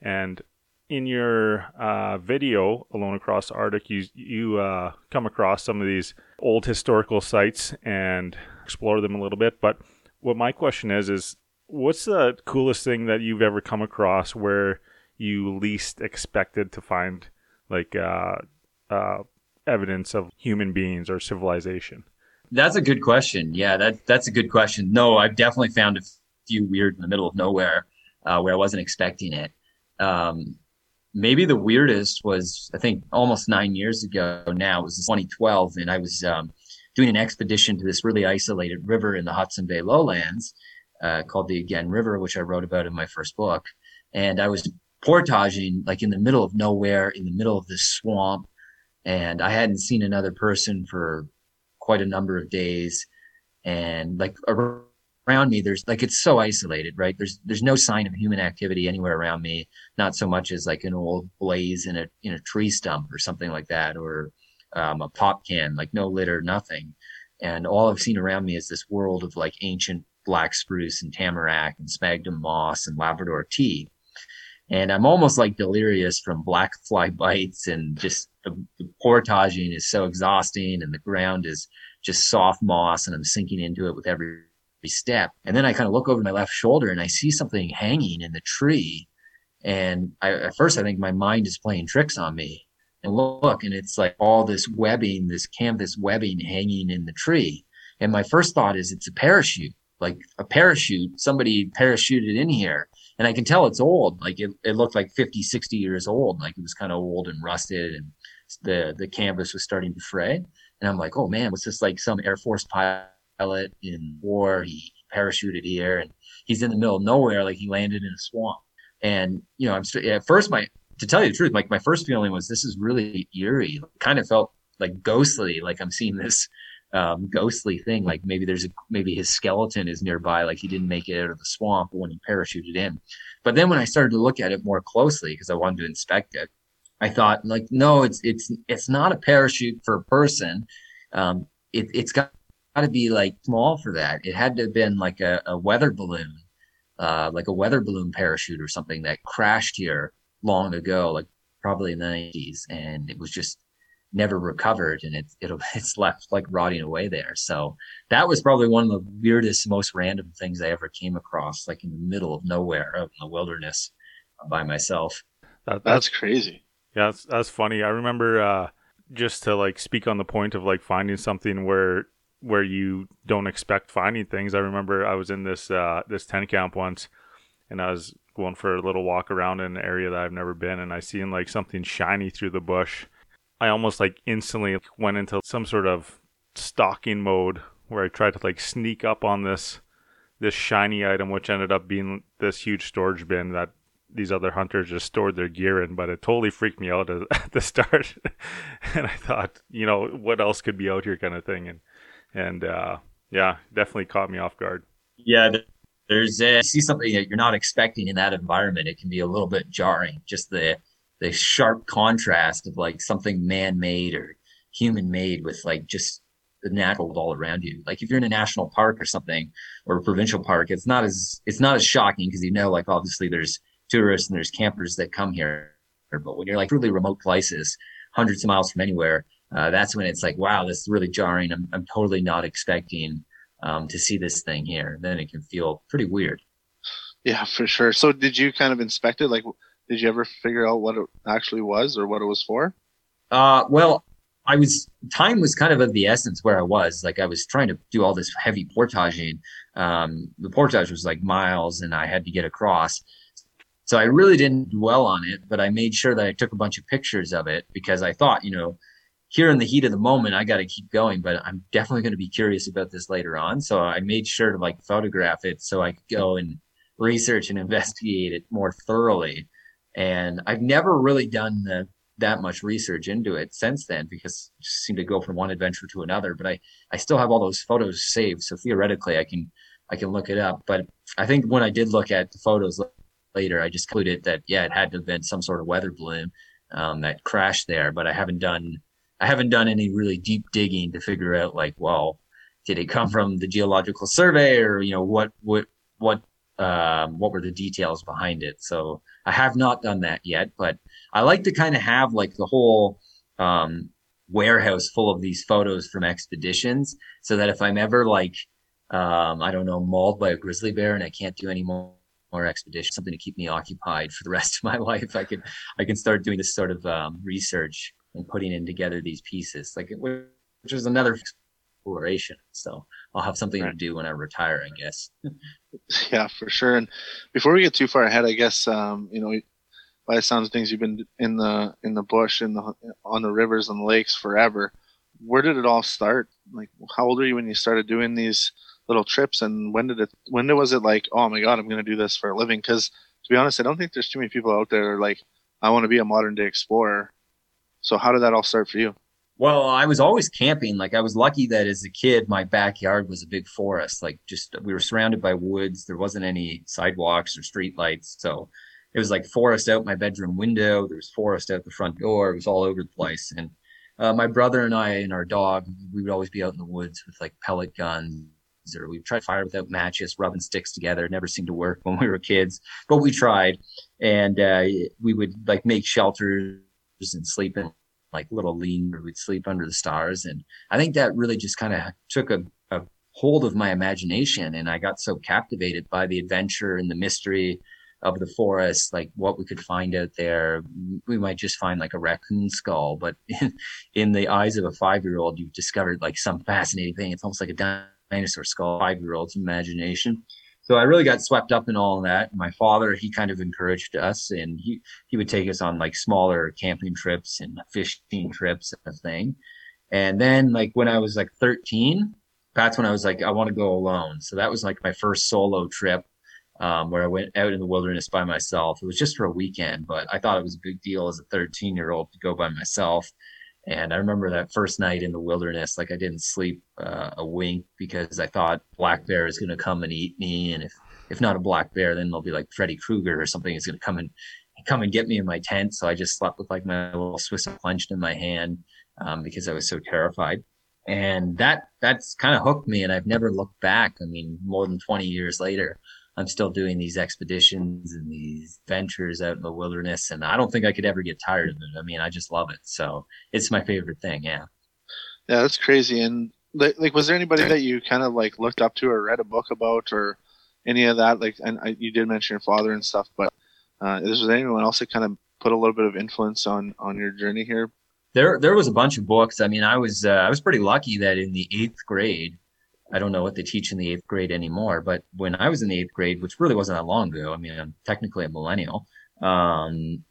And in your uh, video, Alone Across the Arctic, you you uh, come across some of these old historical sites and explore them a little bit. But what my question is is what's the coolest thing that you've ever come across where you least expected to find like uh, uh, evidence of human beings or civilization? That's a good question. Yeah, that that's a good question. No, I've definitely found a few weird in the middle of nowhere uh, where I wasn't expecting it. Um, maybe the weirdest was I think almost nine years ago. Now it was 2012, and I was um, doing an expedition to this really isolated river in the Hudson Bay lowlands uh, called the Again River, which I wrote about in my first book. And I was portaging like in the middle of nowhere, in the middle of this swamp. And I hadn't seen another person for quite a number of days. And like around me, there's like it's so isolated, right? There's there's no sign of human activity anywhere around me. Not so much as like an old blaze in a in a tree stump or something like that, or um, a pop can, like no litter, nothing. And all I've seen around me is this world of like ancient black spruce and tamarack and sphagnum moss and Labrador tea. And I'm almost like delirious from black fly bites and just the, the portaging is so exhausting and the ground is just soft moss and I'm sinking into it with every step. And then I kind of look over my left shoulder and I see something hanging in the tree. And I, at first, I think my mind is playing tricks on me. And look, and it's like all this webbing, this canvas webbing hanging in the tree. And my first thought is it's a parachute like a parachute somebody parachuted in here and i can tell it's old like it, it looked like 50 60 years old like it was kind of old and rusted and the the canvas was starting to fray. And i'm like oh man was this like some air force pilot in war? He parachuted here and he's in the middle of nowhere like he landed in a swamp. And you know i'm st- at first my to tell you the truth like my first feeling was this is really eerie. Kind of felt like ghostly like i'm seeing this um, ghostly thing. Like maybe there's a maybe his skeleton is nearby, like he didn't make it out of the swamp when he parachuted in. But then when I started to look at it more closely because I wanted to inspect it, I thought like, no, it's it's it's not a parachute for a person. Um, it, it's got to be like small for that. It had to have been like a, a weather balloon, uh, like a weather balloon parachute or something that crashed here long ago, like probably in the 90s, and it was just never recovered and it, it it's left like rotting away there. So that was probably one of the weirdest most random things i ever came across like in the middle of nowhere out in the wilderness by myself. That, that's, that's, crazy. Yeah that's, that's funny. I remember uh just to like speak on the point of like finding something where where you don't expect finding things i remember i was in this uh this tent camp once and i was going for a little walk around in an area that i've never been and i seen like something shiny through the bush I almost like instantly went into some sort of stalking mode where I tried to like sneak up on this this shiny item, which ended up being this huge storage bin that these other hunters just stored their gear in. But it totally freaked me out at the start, and I thought, you know, what else could be out here, kind of thing, and and uh, yeah, definitely caught me off guard. Yeah, there's a, see something that you're not expecting in that environment. It can be a little bit jarring. Just the the sharp contrast of like something man-made or human-made with like just the natural all around you. Like if you're in a national park or something or a provincial park, it's not as it's not as shocking because you know like obviously there's tourists and there's campers that come here. But when you're like really remote places, hundreds of miles from anywhere, uh, that's when it's like, wow, this is really jarring. I'm, I'm totally not expecting um, to see this thing here. Then it can feel pretty weird. Yeah, for sure. So did you kind of inspect it? Like, did you ever figure out what it actually was or what it was for? Uh, well, I was time was kind of of the essence where I was. Like I was trying to do all this heavy portaging. Um, the portage was like miles, and I had to get across. So I really didn't dwell on it, but I made sure that I took a bunch of pictures of it because I thought, you know, here in the heat of the moment, I got to keep going. But I'm definitely going to be curious about this later on. So I made sure to like photograph it so I could go and research and investigate it more thoroughly. And I've never really done the, that much research into it since then because I just seem to go from one adventure to another. But I, I still have all those photos saved. So theoretically I can I can look it up. But I think when I did look at the photos later, I just concluded that yeah, it had to have been some sort of weather balloon um, that crashed there. But I haven't done I haven't done any really deep digging to figure out like, well, did it come from the geological survey or you know what what what um, what were the details behind it. So I have not done that yet, but I like to kind of have like the whole um, warehouse full of these photos from expeditions, so that if I'm ever like um, I don't know mauled by a grizzly bear and I can't do any more more expedition, something to keep me occupied for the rest of my life. I can I can start doing this sort of um, research and putting in together these pieces, like which is another exploration. So I'll have something right. to do when I retire, I guess. yeah, for sure. And before we get too far ahead, I guess um, you know, by the sounds of things, you've been in the in the bush in the on the rivers and lakes forever. Where did it all start? Like, how old were you when you started doing these little trips? And when did it? When was it like, oh my god, I'm going to do this for a living? Because to be honest, I don't think there's too many people out there like, I want to be a modern day explorer. So how did that all start for you? Well, I was always camping. Like I was lucky that as a kid, my backyard was a big forest. Like just we were surrounded by woods. There wasn't any sidewalks or street lights, so it was like forest out my bedroom window. There was forest out the front door. It was all over the place. And uh, my brother and I and our dog, we would always be out in the woods with like pellet guns or we tried fire without matches, rubbing sticks together. It never seemed to work when we were kids, but we tried. And uh, we would like make shelters and sleep in like little lean where we'd sleep under the stars. And I think that really just kind of took a, a hold of my imagination. And I got so captivated by the adventure and the mystery of the forest, like what we could find out there. We might just find like a raccoon skull, but in, in the eyes of a five year old, you've discovered like some fascinating thing. It's almost like a dinosaur skull, five year old's imagination so I really got swept up in all of that. My father, he kind of encouraged us and he, he would take us on like smaller camping trips and fishing trips and a thing. And then like when I was like 13, that's when I was like, I want to go alone. So that was like my first solo trip um, where I went out in the wilderness by myself. It was just for a weekend, but I thought it was a big deal as a 13 year old to go by myself. And I remember that first night in the wilderness, like I didn't sleep uh, a wink because I thought black bear is going to come and eat me, and if if not a black bear, then they'll be like Freddy Krueger or something is going to come and come and get me in my tent. So I just slept with like my little Swiss clenched in my hand um, because I was so terrified. and that that's kind of hooked me and i've never looked back i mean more than 20 years later i'm still doing these expeditions and these ventures out in the wilderness and i don't think i could ever get tired of it. I mean i just love it. So it's my favorite thing yeah. Yeah that's crazy. And like, like was there anybody that you kind of like looked up to or read a book about or any of that? Like and I, you did mention your father and stuff but uh, is there anyone else that kind of put a little bit of influence on on your journey here? There there was a bunch of books. I mean, I was uh, I was pretty lucky that in the eighth grade, I don't know what they teach in the eighth grade anymore, but when I was in the eighth grade, which really wasn't that long ago, I mean, I'm technically a millennial. Um,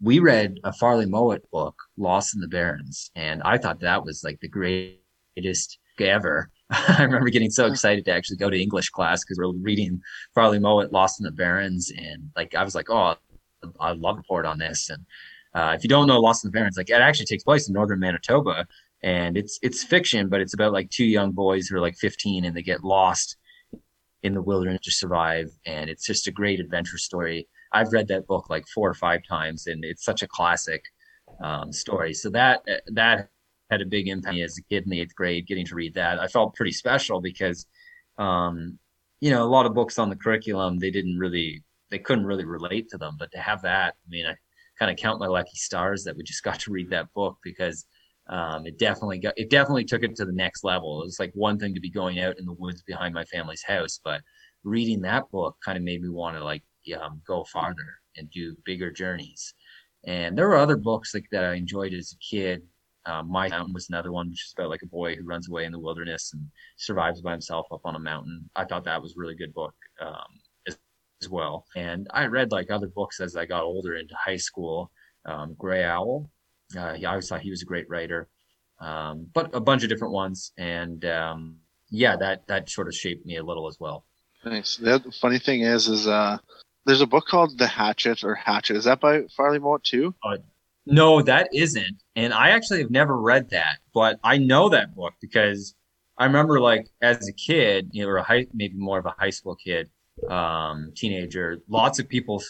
we read a Farley Mowat book, Lost in the Barrens, and I thought that was like the greatest ever. I remember getting so excited to actually go to English class because we're reading Farley Mowat, Lost in the Barrens, and like I was like, oh, I'd love report on this, and uh, if you don't know Lost in the Barrens, like it actually takes place in northern Manitoba, and it's it's fiction, but it's about like two young boys who are like 15 and they get lost in the wilderness to survive, and it's just a great adventure story. I've read that book like four or five times, and it's such a classic um, story. So that that had a big impact as a kid in the eighth grade, getting to read that. I felt pretty special because, um, you know, a lot of books on the curriculum they didn't really they couldn't really relate to them, but to have that, I mean, I kind of count my lucky stars that we just got to read that book because um, it definitely got it definitely took it to the next level. It was like one thing to be going out in the woods behind my family's house, but reading that book kind of made me want to like um, go farther and do bigger journeys. And there were other books like that I enjoyed as a kid. Um, my mountain was another one, which is about like a boy who runs away in the wilderness and survives by himself up on a mountain. I thought that was a really good book. Um, as well. And I read like other books as I got older into high school. Um, Grey Owl, uh, I always thought he was a great writer, um, but a bunch of different ones. And um, yeah, that that sort of shaped me a little as well. Nice. The funny thing is, is uh, there's a book called The Hatchet or Hatchet. Is that by Farley Mowat too? Uh, no, that isn't. And I actually have never read that, but I know that book because I remember like as a kid, you know, or a high, maybe more of a high school kid, um, teenager, lots of people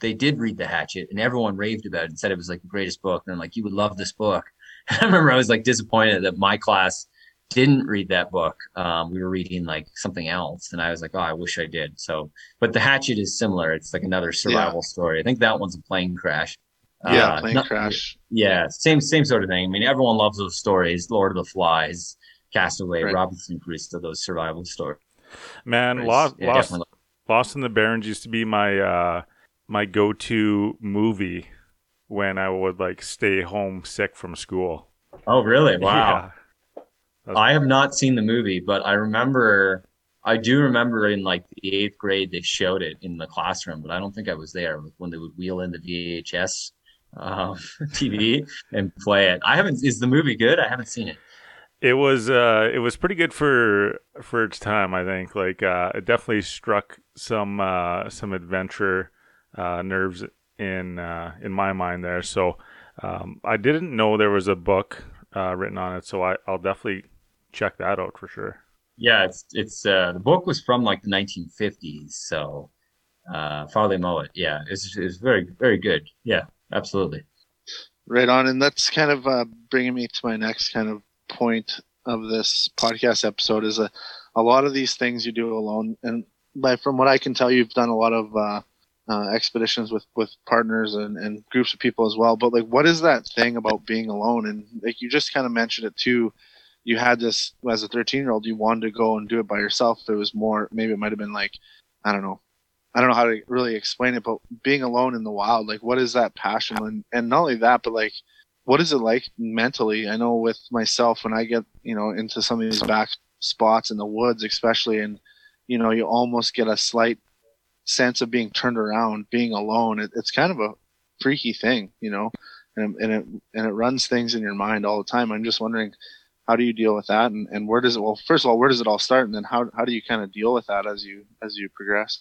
they did read the Hatchet, and everyone raved about it and said it was like the greatest book. And I'm like, you would love this book. I remember I was like disappointed that my class didn't read that book. Um, we were reading like something else, and I was like, oh, I wish I did. So, but the Hatchet is similar. It's like another survival yeah. story. I think that one's a plane crash. Yeah, uh, plane not, crash. Yeah, same same sort of thing. I mean, everyone loves those stories. Lord of the Flies, Castaway, right. Robinson Crusoe, those survival stories. Man, lost, yeah, lost, Lost in the Barrens used to be my uh, my go to movie when I would like stay home sick from school. Oh, really? Wow. Yeah. I have not seen the movie, but I remember, I do remember in like the eighth grade they showed it in the classroom, but I don't think I was there when they would wheel in the VHS uh, TV and play it. I haven't. Is the movie good? I haven't seen it. It was uh, it was pretty good for for its time. I think like uh, it definitely struck some uh, some adventure uh, nerves in uh, in my mind there. So um, I didn't know there was a book uh, written on it, so I, I'll definitely check that out for sure. Yeah, it's it's uh, the book was from like the 1950s, so uh, Farley Mowat. Yeah, it's it's very very good. Yeah, absolutely. Right on, and that's kind of uh, bringing me to my next kind of point of this podcast episode is a, a lot of these things you do alone. And by from what I can tell, you've done a lot of uh, expeditions with with partners and, and groups of people as well. But like, what is that thing about being alone? And like you just kind of mentioned it too. You had this as a 13 year old. You wanted to go and do it by yourself. It was more. Maybe it might have been like, I don't know. I don't know how to really explain it, but being alone in the wild, like, what is that passion? And and not only that, but like what is it like mentally? I know with myself when I get you know into some of these back spots in the woods, especially, and you know you almost get a slight sense of being turned around, being alone. It, it's kind of a freaky thing, you know, and, and it and it runs things in your mind all the time. I'm just wondering how do you deal with that and, and where does it well first of all where does it all start and then how, how do you kind of deal with that as you as you progress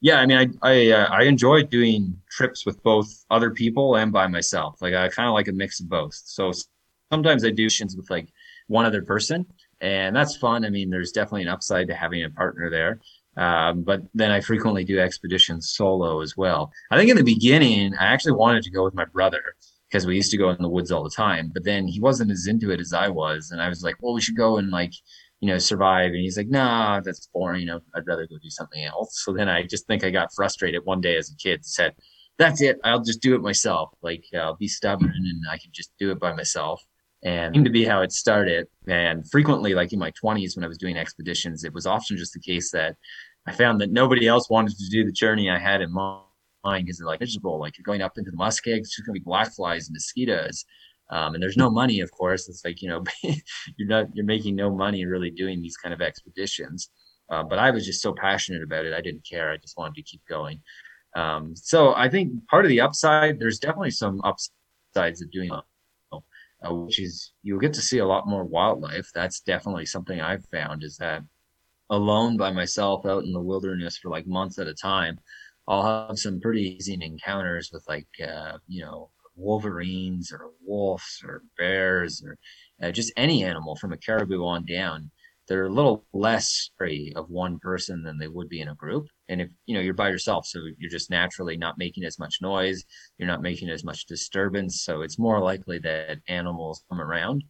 yeah, I mean, I I, uh, I enjoy doing trips with both other people and by myself. Like I kind of like a mix of both. So sometimes I do missions with like one other person, and that's fun. I mean, there's definitely an upside to having a partner there. Um, but then I frequently do expeditions solo as well. I think in the beginning, I actually wanted to go with my brother, because we used to go in the woods all the time. But then he wasn't as into it as I was, and I was like, well, we should go and like you know survive. And he's like, nah, that's boring. You know, I'd rather go do something else. So then I just think I got frustrated one day as a kid. Said, that's it. I'll just do it myself. Like I'll be stubborn and I can just do it by myself. And seemed to be how it started. And frequently, like in my 20s, when I was doing expeditions, it was often just the case that I found that nobody else wanted to do the journey I had in mind because they're like miserable. Like you're going up into the muskeg, it's gonna be black flies and mosquitoes. Um, and there's no money, of course. It's like you know, you're not you're making no money really doing these kind of expeditions. Uh, but I was just so passionate about it, I didn't care. I just wanted to keep going. Um, so I think part of the upside, there's definitely some upsides of doing, uh, which is you'll get to see a lot more wildlife. That's definitely something I've found is that alone by myself out in the wilderness for like months at a time, I'll have some pretty easy encounters with like, uh, you know, wolverines or wolves or bears or uh, just any animal from a caribou on down. They're a little less free of one person than they would be in a group. And if you know you're by yourself, so you're just naturally not making as much noise, you're not making as much disturbance, so it's more likely that animals come around,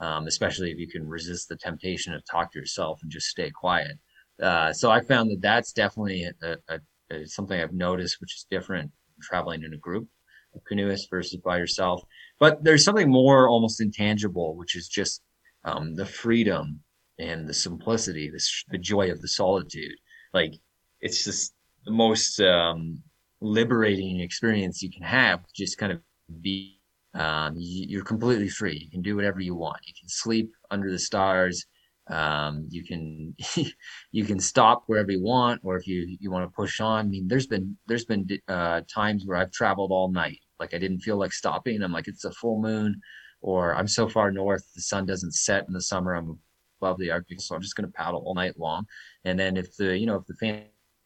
um, especially if you can resist the temptation to talk to yourself and just stay quiet. Uh, so I found that that's definitely a, a, a, something I've noticed, which is different traveling in a group of canoeists versus by yourself. But there's something more almost intangible, which is just um, the freedom and the simplicity, the, the joy of the solitude. Like it's just the most um, liberating experience you can have. Just kind of be, um, you're completely free. You can do whatever you want. You can sleep under the stars. Um, you can you can stop wherever you want, or if you you want to push on. I mean, there's been there's been uh, times where I've traveled all night. Like I didn't feel like stopping. I'm like it's a full moon, or I'm so far north the sun doesn't set in the summer. I'm above the Arctic, so I'm just to paddle all night long. And then if the you know if the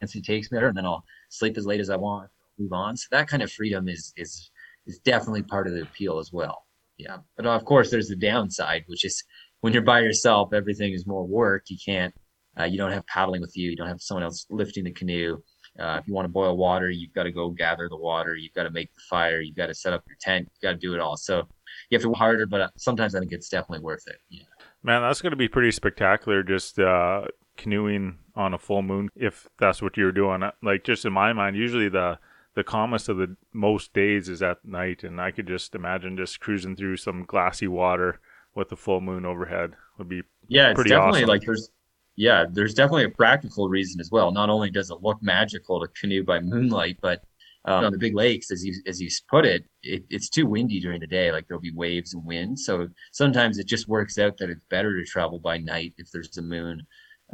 fancy takes me there, and then I'll sleep as late as I want, move on. So that kind of freedom is is is definitely part of the appeal as well. Yeah, but of course there's the downside, which is when you're by yourself, everything is more work. You can't, uh, you don't have paddling with you. You don't have someone else lifting the canoe. Uh, if you want to boil water, you've got to go gather the water. You've got to make the fire. You've got to set up your tent. You've got to do it all. So you have to work harder, but sometimes I think it's definitely worth it. Yeah. Man, that's going to be pretty spectacular. Just uh, canoeing on a full moon, if that's what you're doing. Like just in my mind, usually the the calmest of the most days is at night, and I could just imagine just cruising through some glassy water with the full moon overhead would be yeah, it's definitely awesome. like there's yeah, there's definitely a practical reason as well. Not only does it look magical to canoe by moonlight, but um, on the big lakes, as you as you put it, it, it's too windy during the day. Like there'll be waves and wind, so sometimes it just works out that it's better to travel by night if there's a moon,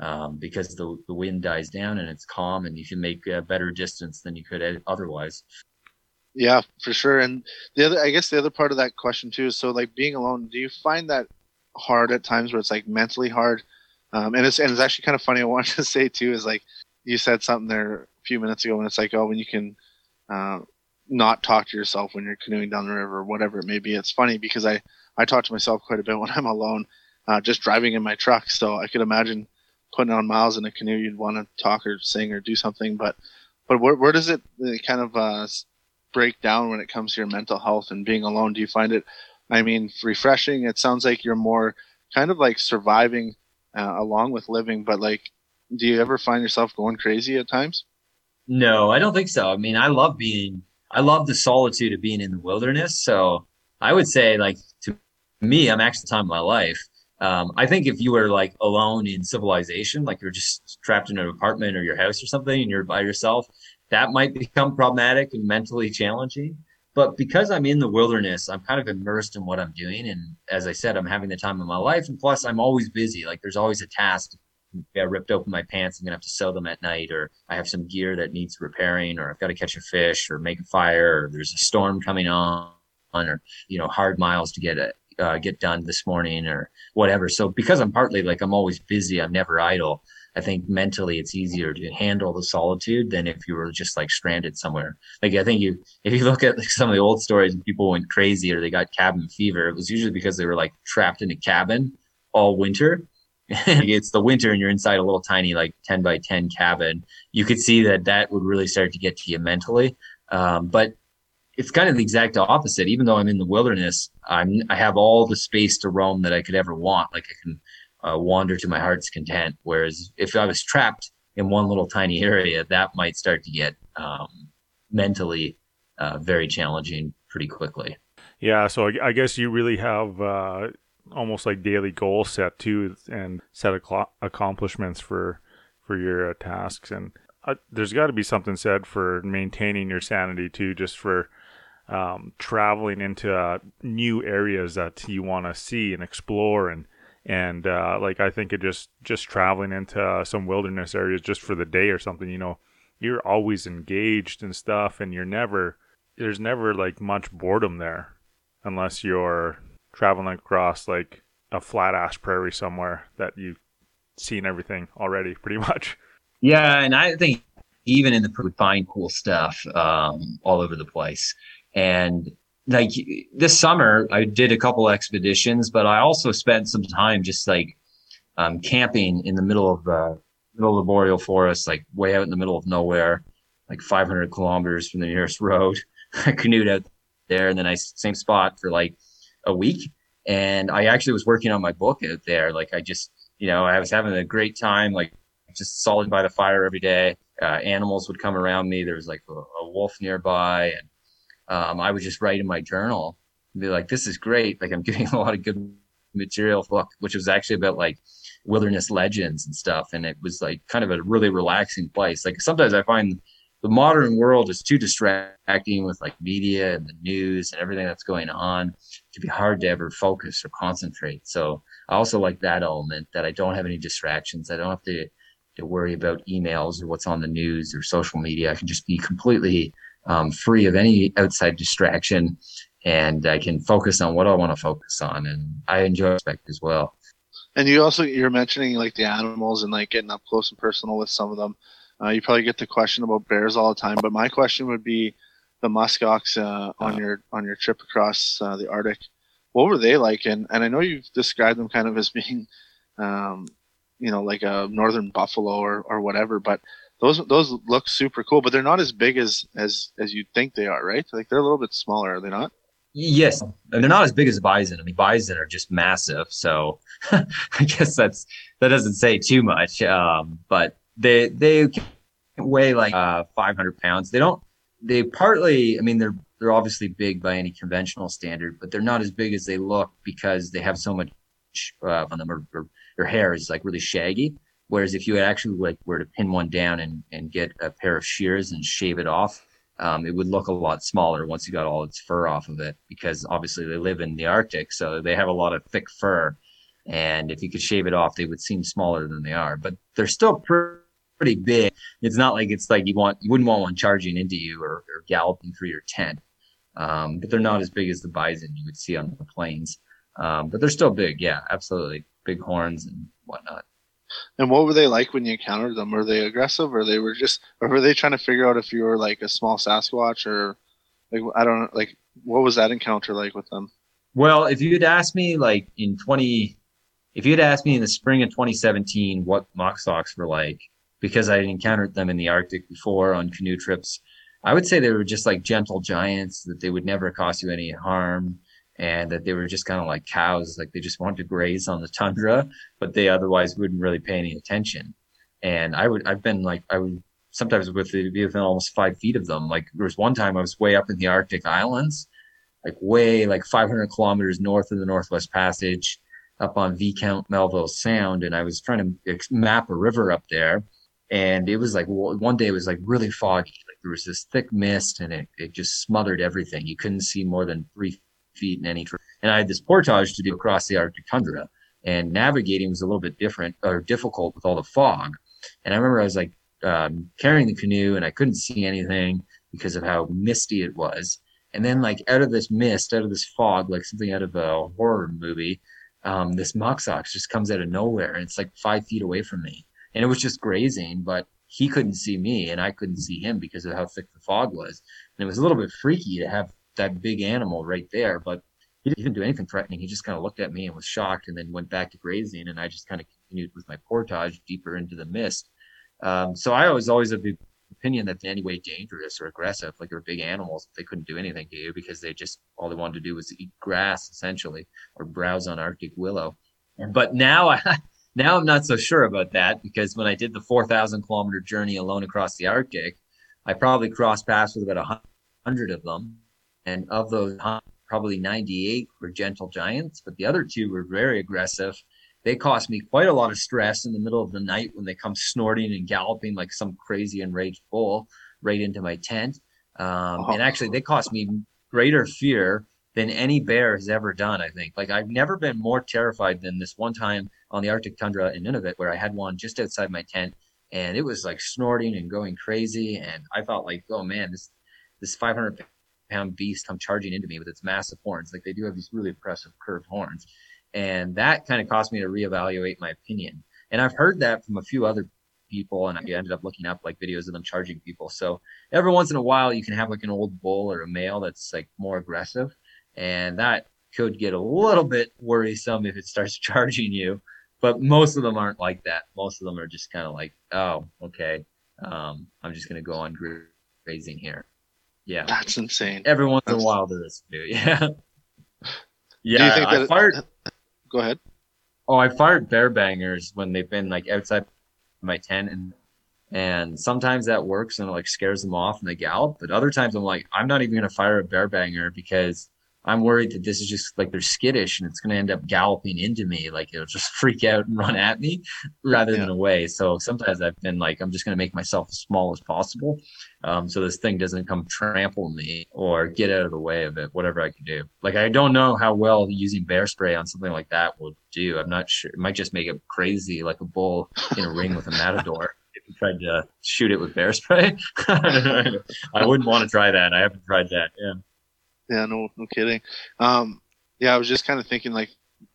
um, because the the wind dies down and it's calm, and you can make a better distance than you could otherwise. Yeah, for sure. And the other, I guess, the other part of that question too is so like being alone. Do you find that hard at times, where it's like mentally hard? Um, and it's and it's actually kind of funny. I wanted to say too is like you said something there a few minutes ago, and it's like oh, when you can uh, not talk to yourself when you're canoeing down the river, or whatever it may be. It's funny because I I talk to myself quite a bit when I'm alone, uh, just driving in my truck. So I could imagine putting on miles in a canoe, you'd want to talk or sing or do something. But but where where does it kind of uh, break down when it comes to your mental health and being alone? Do you find it? I mean, refreshing. It sounds like you're more kind of like surviving uh, along with living, but like, do you ever find yourself going crazy at times? No, I don't think so. I mean, I love being, I love the solitude of being in the wilderness. So I would say, like, to me, I'm actually the time of my life. Um, I think if you were like alone in civilization, like you're just trapped in an apartment or your house or something and you're by yourself, that might become problematic and mentally challenging. But because I'm in the wilderness, I'm kind of immersed in what I'm doing. And as I said, I'm having the time of my life. And plus, I'm always busy. Like there's always a task I ripped open my pants. I'm gonna have to sew them at night, or I have some gear that needs repairing, or I've got to catch a fish, or make a fire, or there's a storm coming on, or you know, hard miles to get it uh, get done this morning, or whatever. So because I'm partly like I'm always busy, I'm never idle. I think mentally it's easier to handle the solitude than if you were just like stranded somewhere. Like I think you, if you look at like some of the old stories and people went crazy or they got cabin fever, it was usually because they were like trapped in a cabin all winter it's the winter and you're inside a little tiny like 10 by 10 cabin you could see that that would really start to get to you mentally um, but it's kind of the exact opposite. Even though I'm in the wilderness, I'm I have all the space to roam that I could ever want. Like I can uh, wander to my heart's content. Whereas if I was trapped in one little tiny area, that might start to get um, mentally uh, very challenging pretty quickly. Yeah, so I, I guess you really have uh, almost like daily goals set too, and set ac- accomplishments for for your uh, tasks. And uh, there's got to be something said for maintaining your sanity too, just for um, traveling into uh, new areas that you want to see and explore and and uh, like I think it just just traveling into uh, some wilderness areas just for the day or something, you know, you're always engaged and stuff, and you're never there's never like much boredom there, unless you're traveling across like a flat ass prairie somewhere that you've seen everything already, pretty much. Yeah, and I think even in the find cool stuff um, all over the place, and like this summer I did a couple expeditions, but I also spent some time just like um, camping in the middle of the middle of the boreal forest, like way out in the middle of nowhere, like 500 kilometers from the nearest road. I canoed out there in the nice same spot for like a week, and I actually was working on my book out there. Like I just, you know, I was having a great time, like just solid by the fire every day. Uh, animals would come around me. There was like a, a wolf nearby, and um, I would just write in my journal and be like, this is great. Like I'm getting a lot of good material book, which was actually about like wilderness legends and stuff. And it was like kind of a really relaxing place. Like sometimes I find the modern world is too distracting with like media and the news and everything that's going on. Can be hard to ever focus or concentrate. So I also like that element that I don't have any distractions. I don't have to, to worry about emails or what's on the news or social media. I can just be completely um, free of any outside distraction and I can focus on what I want to focus on. And I enjoy respect as well. And you also you're mentioning like the animals and like getting up close and personal with some of them. Uh, you probably get the question about bears all the time, but my question would be the muskox uh, on your on your trip across uh, the Arctic. What were they like? And and I know you've described them kind of as being, um, you know, like a northern buffalo or or whatever, but those those look super cool, but they're not as big as as as you think they are, right? Like they're a little bit smaller, are they not? Yes, they're not as big as bison. I mean, bison are just massive, so I guess that's that doesn't say too much. Um, but they they weigh like uh, 500 pounds. They don't. They partly. I mean, they're they're obviously big by any conventional standard, but they're not as big as they look because they have so much uh, on them. Or, or their hair is like really shaggy. Whereas if you actually like were to pin one down and, and get a pair of shears and shave it off, um, it would look a lot smaller once you got all its fur off of it because obviously they live in the Arctic, so they have a lot of thick fur. And if you could shave it off, they would seem smaller than they are, but they're still pretty big. It's not like it's like you want you wouldn't want one charging into you or, or galloping through your tent. Um, but they're not as big as the bison you would see on the plains. Um, but they're still big, yeah, absolutely, big horns and whatnot. And what were they like when you encountered them? Were they aggressive, or they were just, or were they trying to figure out if you were like a small Sasquatch, or like I don't know, like what was that encounter like with them? Well, if you'd asked me like in twenty, if you'd asked me in the spring of 2017 what muskox were like, because I encountered them in the Arctic before on canoe trips, I would say they were just like gentle giants that they would never cause you any harm and that they were just kind of like cows, like they just wanted to graze on the tundra, but they otherwise wouldn't really pay any attention. And I would, I've been like, I would sometimes with be within almost five feet of them. Like there was one time I was way up in the Arctic Islands, like way like 500 kilometers north of the Northwest Passage, up on Viscount Melville Sound, and I was trying to map a river up there. And it was like one day it was like really foggy. Like there was this thick mist and it, it just smothered everything. You couldn't see more than three feet in any. And I had this portage to do across the Arctic tundra, and navigating was a little bit different or difficult with all the fog. And I remember I was like um, carrying the canoe, and I couldn't see anything because of how misty it was. And then, like out of this mist, out of this fog, like something out of a horror movie, um, this muskox just comes out of nowhere, and it's like five feet away from me, and it was just grazing, but he couldn't see me, and I couldn't see him because of how thick the fog was. And it was a little bit freaky to have that big animal right there. But he didn't do anything threatening. He just kind of looked at me and was shocked, and then went back to grazing. And I just kind of continued with my portage deeper into the mist. Um, so I was always of the opinion that in any way dangerous or aggressive. Like they're big animals, they couldn't do anything to you because they just all they wanted to do was eat grass essentially or browse on Arctic willow. But now I now I'm not so sure about that because when I did the 4,000 kilometer journey alone across the Arctic, I probably crossed paths with about a hundred of them, and of those, probably 98 were gentle giants, but the other two were very aggressive they cost me quite a lot of stress in the middle of the night when they come snorting and galloping like some crazy enraged bull right into my tent. Um, oh. And actually, they cost me greater fear than any bear has ever done. I think. Like I've never been more terrified than this one time on the Arctic tundra in Nunavut, where I had one just outside my tent, and it was like snorting and going crazy. And I thought, like, oh man, this this 500 pound beast come charging into me with its massive horns. Like they do have these really impressive curved horns. And that kind of caused me to reevaluate my opinion. And I've heard that from a few other people, and I ended up looking up like videos of them charging people. So every once in a while, you can have like an old bull or a male that's like more aggressive, and that could get a little bit worrisome if it starts charging you. But most of them aren't like that. Most of them are just kind of like, oh, okay, um, I'm just gonna go on grazing here. Yeah, that's insane. Every once that's... in a while, there is. Yeah. Yeah, I fired. Go ahead. Oh, I fired bear bangers when they've been like outside my tent and and sometimes that works and it like scares them off and they gallop. But other times I'm like, I'm not even gonna fire a bear banger because I'm worried that this is just like they're skittish and it's going to end up galloping into me. Like it'll just freak out and run at me rather yeah. than away. So sometimes I've been like, I'm just going to make myself as small as possible. Um, so this thing doesn't come trample me or get out of the way of it, whatever I can do. Like I don't know how well using bear spray on something like that will do. I'm not sure. It might just make it crazy like a bull in a ring with a matador. If you tried to shoot it with bear spray, I wouldn't want to try that. I haven't tried that. Yeah. Yeah, no, no kidding. Um, yeah, I was just kind of thinking like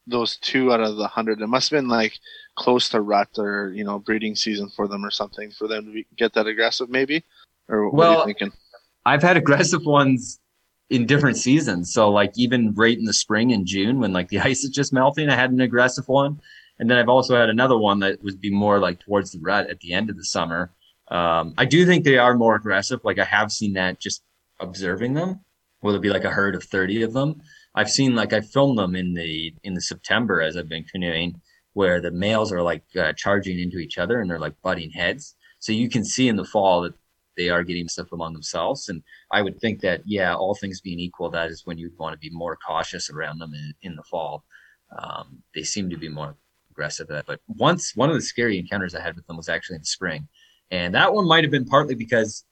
those two out of the hundred. It must have been like close to rut or you know breeding season for them or something for them to get that aggressive, maybe. Or what well, are you thinking? I've had aggressive ones in different seasons. So like even right in the spring in June when like the ice is just melting, I had an aggressive one. And then I've also had another one that would be more like towards the rut at the end of the summer. Um, I do think they are more aggressive. Like I have seen that just observing them will it be like a herd of 30 of them? I've seen like i filmed them in the in the september as i've been canoeing where the males are like uh, charging into each other and they're like butting heads. So you can see in the fall that they are getting stuff among themselves. And i would think that yeah all things being equal that is when you'd want to be more cautious around them in, in the fall. Um, they seem to be more aggressive but once one of the scary encounters i had with them was actually in the spring. And that one might have been partly because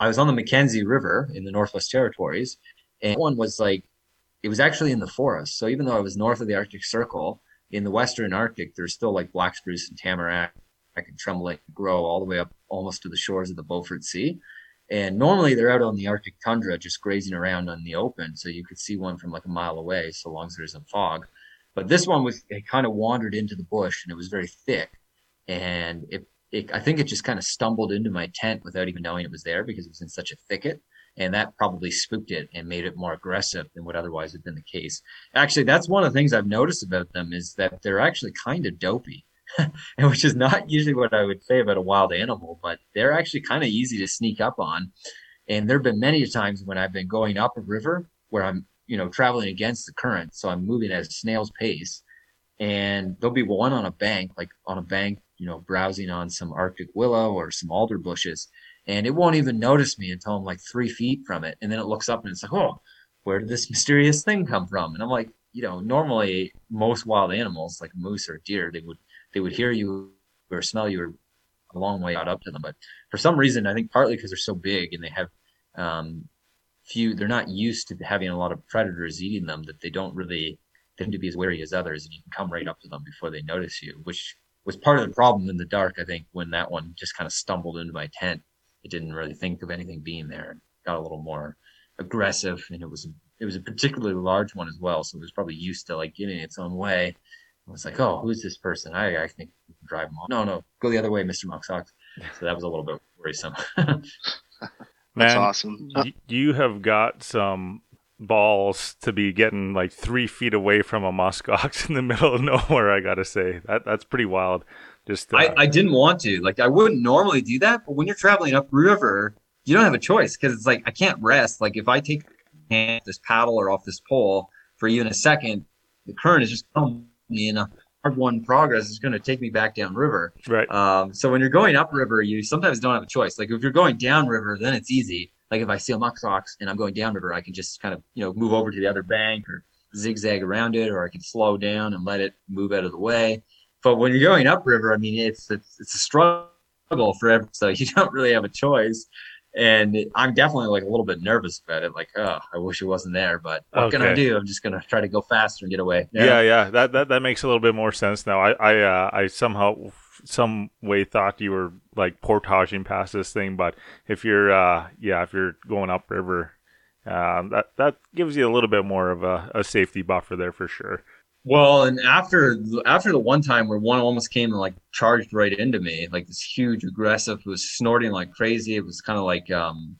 I was on the Mackenzie River in the Northwest Territories, and one was like, it was actually in the forest. So even though I was north of the Arctic Circle, in the Western Arctic, there's still like black spruce and tamarack and grow all the way up almost to the shores of the Beaufort Sea. And normally they're out on the Arctic tundra just grazing around on the open. So you could see one from like a mile away, so long as there's some fog. But this one was, it kind of wandered into the bush and it was very thick. And it it, I think it just kind of stumbled into my tent without even knowing it was there because it was in such a thicket. And that probably spooked it and made it more aggressive than would otherwise have been the case. Actually, that's one of the things I've noticed about them is that they're actually kind of dopey, which is not usually what I would say about a wild animal, but they're actually kind of easy to sneak up on. And there have been many times when I've been going up a river where I'm, you know, traveling against the current. So I'm moving at a snail's pace. And there'll be one on a bank, like on a bank you know, browsing on some Arctic willow or some alder bushes. And it won't even notice me until I'm like three feet from it. And then it looks up and it's like, oh, where did this mysterious thing come from? And I'm like, you know, normally most wild animals like moose or deer, they would they would hear you or smell you a long way out up to them. But for some reason, I think partly because they're so big and they have um, few, they're not used to having a lot of predators eating them that they don't really tend to be as wary as others, and you can come right up to them before they notice you, which was part of the problem in the dark. I think when that one just kind of stumbled into my tent, it didn't really think of anything being there. It got a little more aggressive, and it was it was a particularly large one as well. So it was probably used to like getting its own way. I was like, oh, who's this person? I, I think we can drive him off. No, no, go the other way, Mister Muck So that was a little bit worrisome. That's Man, awesome. you have got some balls to be getting like three feet away from a muskox in the middle of nowhere. I gotta say that that's pretty wild. Just uh, I, I didn't want to. Like I wouldn't normally do that, but when you're traveling upriver, you don't have a choice because it's like I can't rest. Like if I take hand this paddle or off this pole for even a second, the current is just coming me in a hard won progress is going to take me back down river. right. Um, so when you're going upriver, you sometimes don't have a choice. Like if you're going downriver, then it's easy. Like if I see a muskox and I'm going downriver, I can just kind of you know move over to the other bank or zigzag around it, or I can slow down and let it move out of the way. But when you're going upriver, I mean it's it's, it's a struggle forever. so you don't really have a choice. And I'm definitely like a little bit nervous about it. Like, oh, I wish it wasn't there, but what can I do? I'm just gonna try to go faster and get away. Yeah, yeah, that, that that makes a little bit more sense now. I I uh, I somehow some way thought you were like portaging past this thing, but if you're uh yeah, if you're going upriver, um, that that gives you a little bit more of a, a safety buffer there for sure. Well, and after after the one time where one almost came and like charged right into me, like this huge aggressive, it was snorting like crazy. It was kind of like um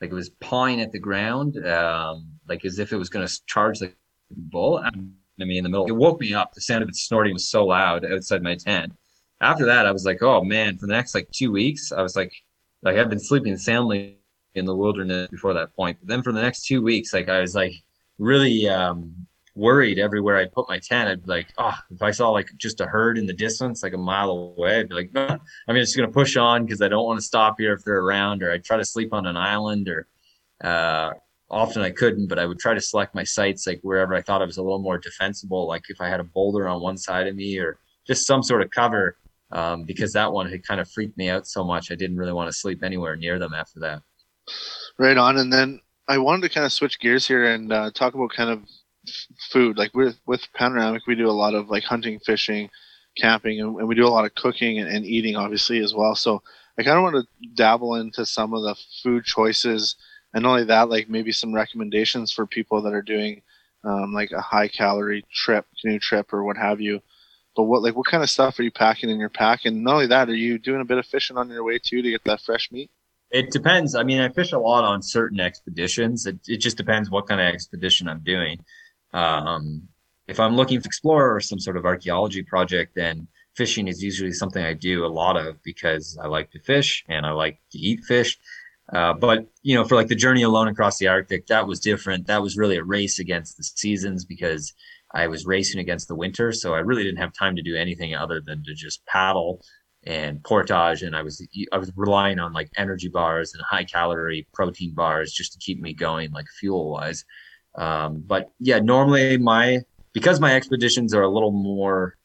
like it was pawing at the ground, um, like as if it was going to charge the bull at me in the middle. It woke me up. The sound of it snorting was so loud outside my tent. After that, I was like, oh man, for the next like two weeks, I was like, like I've been sleeping soundly in the wilderness before that point. But then for the next two weeks, like I was like really um worried everywhere I put my tent. I'd be like, oh, if I saw like just a herd in the distance, like a mile away, I'd be like, no, I'm just gonna push on because I don't want to stop here if they're around, or I'd try to sleep on an island, or uh, often I couldn't, but I would try to select my sites like wherever I thought it was a little more defensible, like if I had a boulder on one side of me or just some sort of cover, um, because that one had kind of freaked me out so much, I didn't really want to sleep anywhere near them after that. Right on. And then I wanted to kind of switch gears here and uh, talk about kind of food. Like with with Panoramic, we do a lot of like hunting, fishing, camping, and, and we do a lot of cooking and, and eating, obviously as well. So I kind of want to dabble into some of the food choices, and only that, like maybe some recommendations for people that are doing um, like a high calorie trip, canoe trip, or what have you. But what like what kind of stuff are you packing in your pack? And not only that, are you doing a bit of fishing on your way too to get that fresh meat? It depends. I mean, I fish a lot on certain expeditions. It, it just depends what kind of expedition I'm doing. Um, if I'm looking to explore or some sort of archaeology project, then fishing is usually something I do a lot of because I like to fish and I like to eat fish. Uh, but you know, for like the journey alone across the Arctic, that was different. That was really a race against the seasons because I was racing against the winter, so I really didn't have time to do anything other than to just paddle and portage. And I was I was relying on like energy bars and high calorie protein bars just to keep me going, like fuel wise. Um, but yeah, normally my because my expeditions are a little more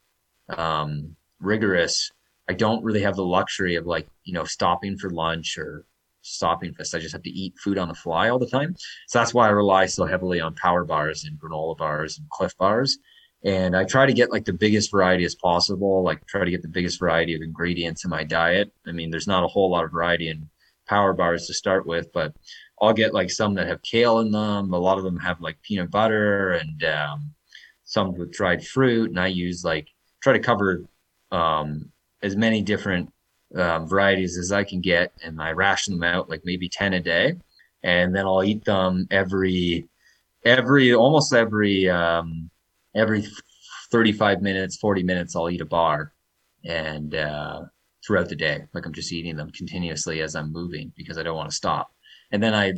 um, rigorous. I don't really have the luxury of like you know stopping for lunch or stopping this. I just have to eat food on the fly all the time. So that's why I rely so heavily on power bars and granola bars and Clif bars. And I try to get like the biggest variety as possible. Like try to get the biggest variety of ingredients in my diet. I mean, there's not a whole lot of variety in power bars to start with, but I'll get like some that have kale in them. A lot of them have like peanut butter and um, some with dried fruit. And I use like try to cover um, as many different um, varieties as I can get, and I ration them out like maybe ten a day, and then I'll eat them every every almost every um, every 35 minutes 40 minutes i'll eat a bar. And uh, throughout the day like i'm just eating them continuously as i'm moving because i don't want to stop. And then i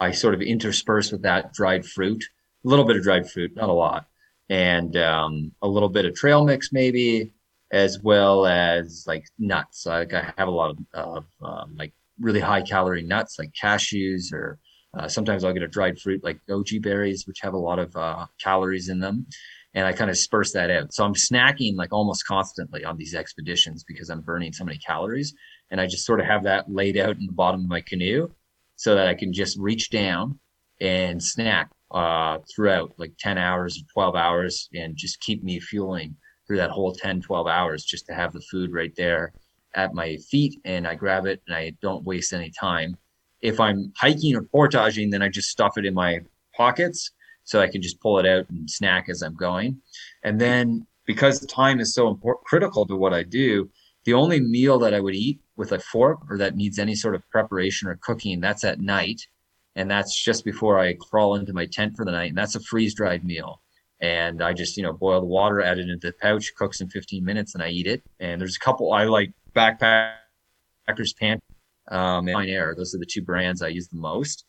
i sort of intersperse with that dried fruit a little bit of dried fruit not a lot and um, a little bit of trail mix maybe as well as like nuts. Like i have a lot of, um, like really high calorie nuts like cashews or uh, sometimes I'll get a dried fruit like goji berries, which have a lot of uh, calories in them, and I kind of disperse that out. So I'm snacking like almost constantly on these expeditions because I'm burning so many calories, and I just sort of have that laid out in the bottom of my canoe so that I can just reach down and snack uh, throughout like 10 hours or 12 hours and just keep me fueling through that whole 10, 12 hours just to have the food right there at my feet and I grab it and I don't waste any time if I'm hiking or portaging, then I just stuff it in my pockets so I can just pull it out and snack as I'm going. And then because time is so important, critical to what I do, the only meal that I would eat with a fork or that needs any sort of preparation or cooking, that's at night. And that's just before I crawl into my tent for the night. And that's a freeze dried meal. And I just you know boil the water, add it into the pouch, cooks in 15 minutes, and I eat it. And there's a couple I like backpackers pant um, and Alpine Air. Those are the two brands I use the most.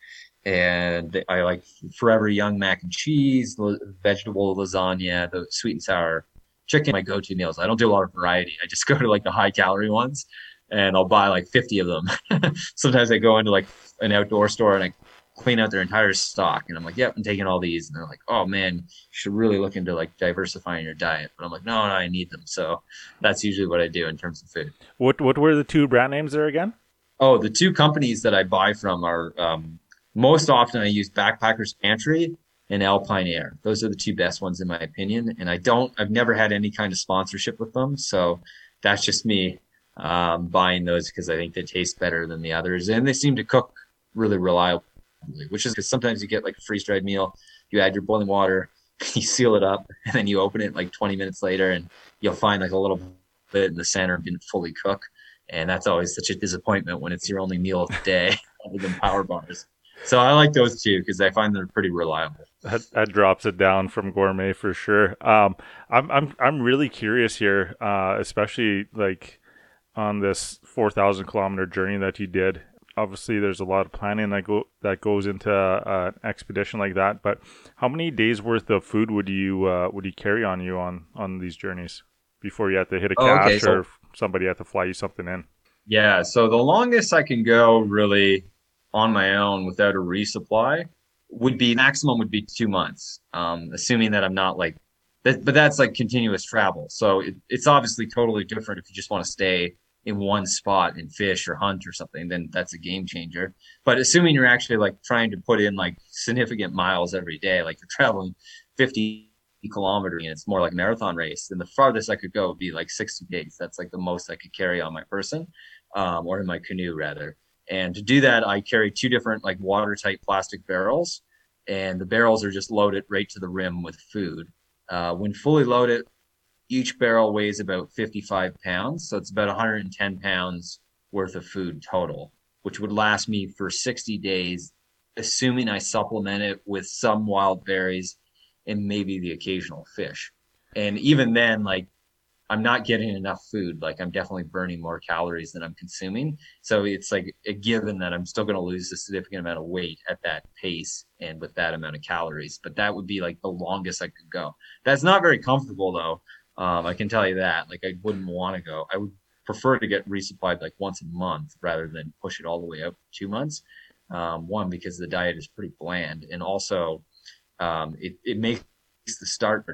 And I like Forever Young mac and cheese, vegetable lasagna, the sweet and sour chicken. My go-to meals. I don't do a lot of variety. I just go to like the high calorie ones, and I'll buy like 50 of them. Sometimes I go into like an outdoor store and I clean out their entire stock. And I'm like, yep, I'm taking all these. And they're like, oh man, you should really look into like diversifying your diet. But I'm like, no, no, I need them. So that's usually what I do in terms of food. What what were the two brand names there again? Oh, the two companies that I buy from are um, most often I use Backpackers Pantry and Alpine Air. Those are the two best ones in my opinion. And I don't, I've never had any kind of sponsorship with them. So that's just me um, buying those because I think they taste better than the others. And they seem to cook really reliably which is because sometimes you get like a freeze dried meal, you add your boiling water, you seal it up, and then you open it like 20 minutes later, and you'll find like a little bit in the center didn't fully cook. And that's always such a disappointment when it's your only meal of the day other than power bars. So I like those two because I find they're pretty reliable. That, that, drops it down from gourmet for sure. Um, I'm I'm I'm really curious here, uh, especially like on this 4,000 kilometer journey that you did obviously there's a lot of planning that go that goes into uh, an expedition like that. But how many days worth of food would you uh, would you carry on you on on these journeys before you have to hit a cache oh, okay, so, or somebody have to fly you something in? Yeah, so the longest I can go really on my own without a resupply would be maximum would be two months, um, assuming that I'm not like. That, but that's like continuous travel, so it, it's obviously totally different if you just want to stay in one spot and fish or hunt or something, then that's a game changer. But assuming you're actually like trying to put in like significant miles every day, like you're traveling 50 kilometers and it's more like a marathon race, then the farthest I could go would be like 60 days. That's like the most I could carry on my person um, or in my canoe rather. And to do that, I carry two different like watertight plastic barrels, and the barrels are just loaded right to the rim with food. Uh, when fully loaded, each barrel weighs about 55 pounds. So it's about 110 pounds worth of food total, which would last me for 60 days, assuming I supplement it with some wild berries and maybe the occasional fish. And even then, like, I'm not getting enough food. Like, I'm definitely burning more calories than I'm consuming. So it's like a given that I'm still going to lose a significant amount of weight at that pace and with that amount of calories. But that would be like the longest I could go. That's not very comfortable, though um, I can tell you that. Like, I wouldn't want to go. I would prefer to get resupplied like once a month rather than push it all the way up two months. Um, one because the diet is pretty bland, and also um, it it makes the start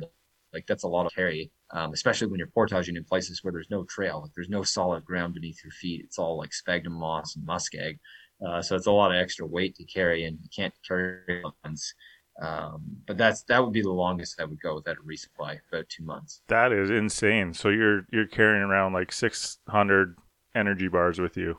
like that's a lot of carry, um, especially when you're portaging in places where there's no trail, like there's no solid ground beneath your feet. It's all like sphagnum moss and muskeg, uh, so it's a lot of extra weight to carry, and you can't carry once. Um, but that's that would be the longest I would go without a resupply, about two months. That is insane. So you're you're carrying around like 600 energy bars with you.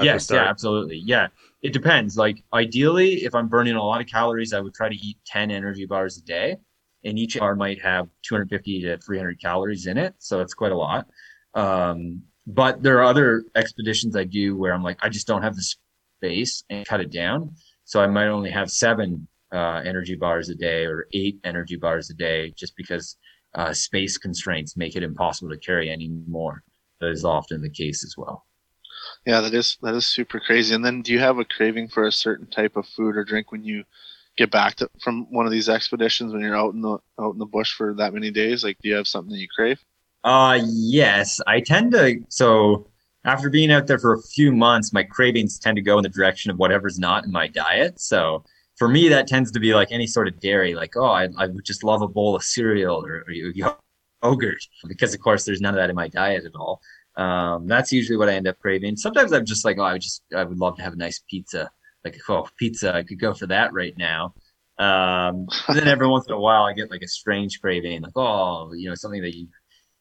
Yes, yeah, absolutely. Yeah, it depends. Like ideally, if I'm burning a lot of calories, I would try to eat 10 energy bars a day, and each bar might have 250 to 300 calories in it, so it's quite a lot. Um, but there are other expeditions I do where I'm like, I just don't have the space and cut it down, so I might only have seven uh, energy bars a day or eight energy bars a day just because uh, space constraints make it impossible to carry any more. That is often the case as well. Yeah, that is that is super crazy. And then, do you have a craving for a certain type of food or drink when you get back to, from one of these expeditions when you're out in the out in the bush for that many days? Like, do you have something that you crave? Uh, yes, I tend to. So after being out there for a few months, my cravings tend to go in the direction of whatever's not in my diet. So for me, that tends to be like any sort of dairy. Like, oh, I, I would just love a bowl of cereal or, or yogurt because, of course, there's none of that in my diet at all. Um, that's usually what I end up craving. Sometimes I'm just like, oh, I would just, I would love to have a nice pizza. Like, oh, pizza, I could go for that right now. Um, then every once in a while, I get like a strange craving, like, oh, you know, something that you,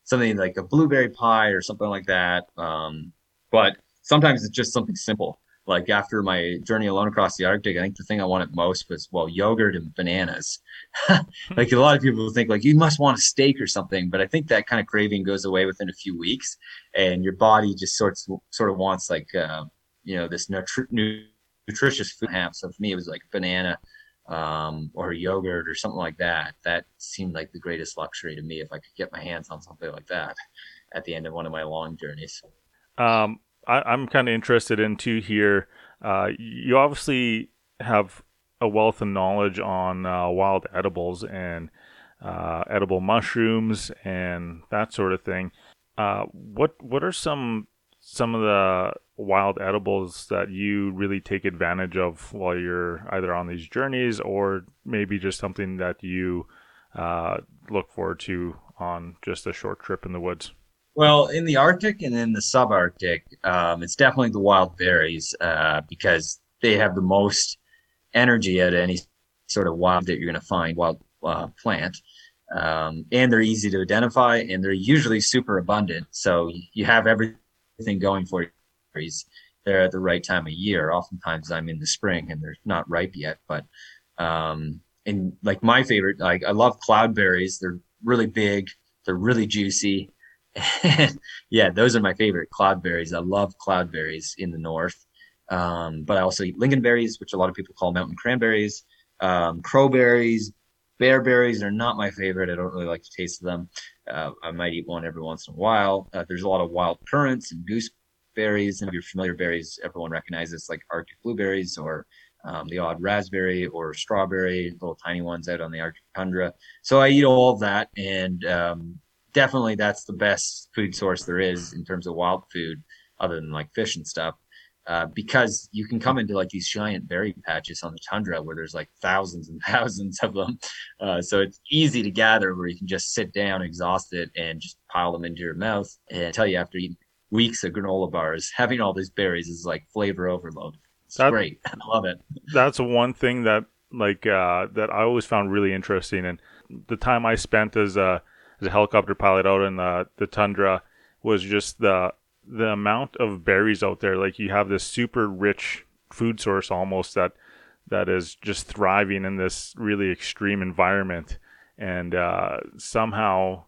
something like a blueberry pie or something like that. Um, but sometimes it's just something simple like after my journey alone across the Arctic, I think the thing I wanted most was well yogurt and bananas. like a lot of people think like you must want a steak or something, but I think that kind of craving goes away within a few weeks, and your body just sorts sort of wants like uh, you know this nutri- nutritious food. So for me it was like banana, um, or yogurt or something like that. That seemed like the greatest luxury to me if I could get my hands on something like that at the end of one of my long journeys. Um, I, am kind of interested in too here. Uh, you obviously have a wealth of knowledge on uh, wild edibles and uh, edible mushrooms and that sort of thing. Uh, what what are some some of the wild edibles that you really take advantage of while you're either on these journeys or maybe just something that you uh, look forward to on just a short trip in the woods? Well, in the Arctic and in the subarctic, um, it's definitely the wild berries uh, because they have the most energy at any sort of wild that you're going to find wild uh, plant. Um, and they're easy to identify and they're usually super abundant. So you have everything going for you. They're at the right time of year. Oftentimes I'm in the spring and they're not ripe yet, but, um, and like my favorite, like I love cloudberries. They're really big. They're really juicy yeah, those are my favorite cloudberries. I love cloudberries in the north. Um, but I also eat lingonberries, which a lot of people call mountain cranberries. Um, crowberries, bearberries are not my favorite. I don't really like to taste of them. Uh, I might eat one every once in a while. Uh, there's a lot of wild currants and gooseberries. And if you're familiar berries, everyone recognizes like Arctic blueberries or um, the odd raspberry or strawberry, little tiny ones out on the Arctic tundra. So I eat all of that. And um, definitely that's the best food source there is in terms of wild food, other than like fish and stuff. Uh, because you can come into like these giant berry patches on the tundra where there's like thousands and thousands of them. Uh, so it's easy to gather where you can just sit down exhausted and just pile them into your mouth. And I tell you, after eating weeks of granola bars, having all these berries is like flavor overload. It's that, great. I love it. That's one thing that like uh, that I always found really interesting. And the time I spent as a as a helicopter pilot out in the, the tundra was just the the amount of berries out there. Like you have this super rich food source almost that that is just thriving in this really extreme environment, and uh, somehow,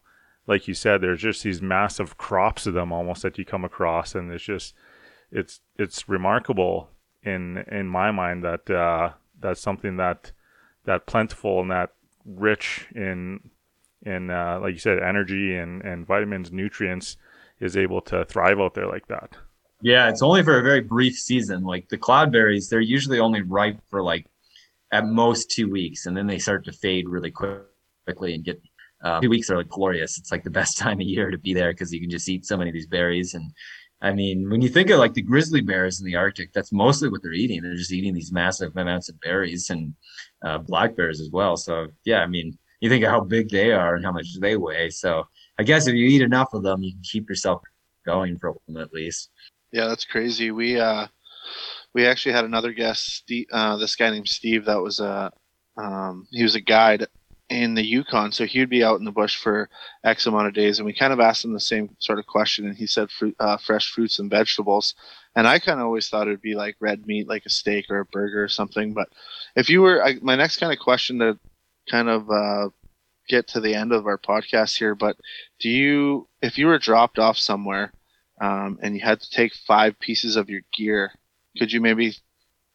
like you said, there's just these massive crops of them almost that you come across, and it's just it's it's remarkable in in my mind that uh, that's something that that plentiful and that rich in and uh, like you said, energy and, and vitamins, nutrients is able to thrive out there like that. Yeah, it's only for a very brief season. Like the cloudberries, they're usually only ripe for like at most two weeks, and then they start to fade really quickly and get uh, two weeks are like glorious. It's like the best time of year to be there because you can just eat so many of these berries. And I mean, when you think of like the grizzly bears in the Arctic, that's mostly what they're eating. They're just eating these massive amounts of berries and uh, black bears as well. So yeah, I mean, you think of how big they are and how much they weigh. So I guess if you eat enough of them, you can keep yourself going for them at least. Yeah, that's crazy. We uh, we actually had another guest, Steve, uh, this guy named Steve. That was a um, he was a guide in the Yukon, so he'd be out in the bush for X amount of days, and we kind of asked him the same sort of question, and he said uh, fresh fruits and vegetables, and I kind of always thought it'd be like red meat, like a steak or a burger or something. But if you were, I, my next kind of question to kind of uh, get to the end of our podcast here, but do you, if you were dropped off somewhere um, and you had to take five pieces of your gear, could you maybe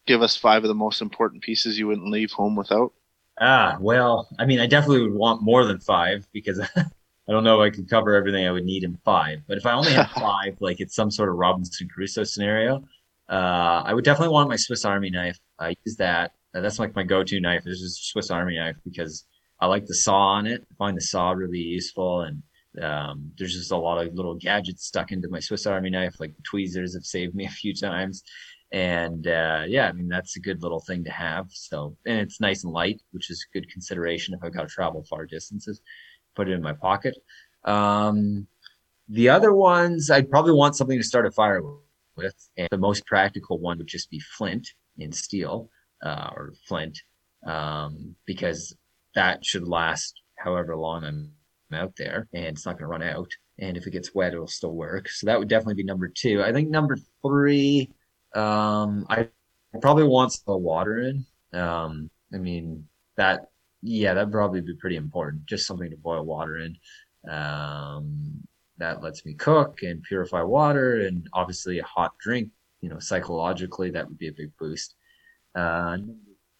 give us five of the most important pieces you wouldn't leave home without? Ah, well, I mean, I definitely would want more than five because I don't know if I could cover everything I would need in five. But if I only have five, like it's some sort of Robinson Crusoe scenario, uh, I would definitely want my Swiss Army knife. I use that that's like my go-to knife This is Swiss Army knife because I like the saw on it. I find the saw really useful, and um, there's just a lot of little gadgets stuck into my Swiss Army knife, like tweezers have saved me a few times. And uh, yeah, I mean that's a good little thing to have. So and it's nice and light, which is good consideration if I've got to travel far distances. Put it in my pocket. Um, the other ones, I'd probably want something to start a fire with. And the most practical one would just be flint and steel uh, or flint um, because that should last however long I'm out there and it's not going to run out. And if it gets wet, it'll still work. So that would definitely be number two. I think number three, um, I probably want some water in. Um, I mean, that, yeah, that'd probably be pretty important. Just something to boil water in. Um, that lets me cook and purify water and obviously a hot drink, you know, psychologically, that would be a big boost. Uh,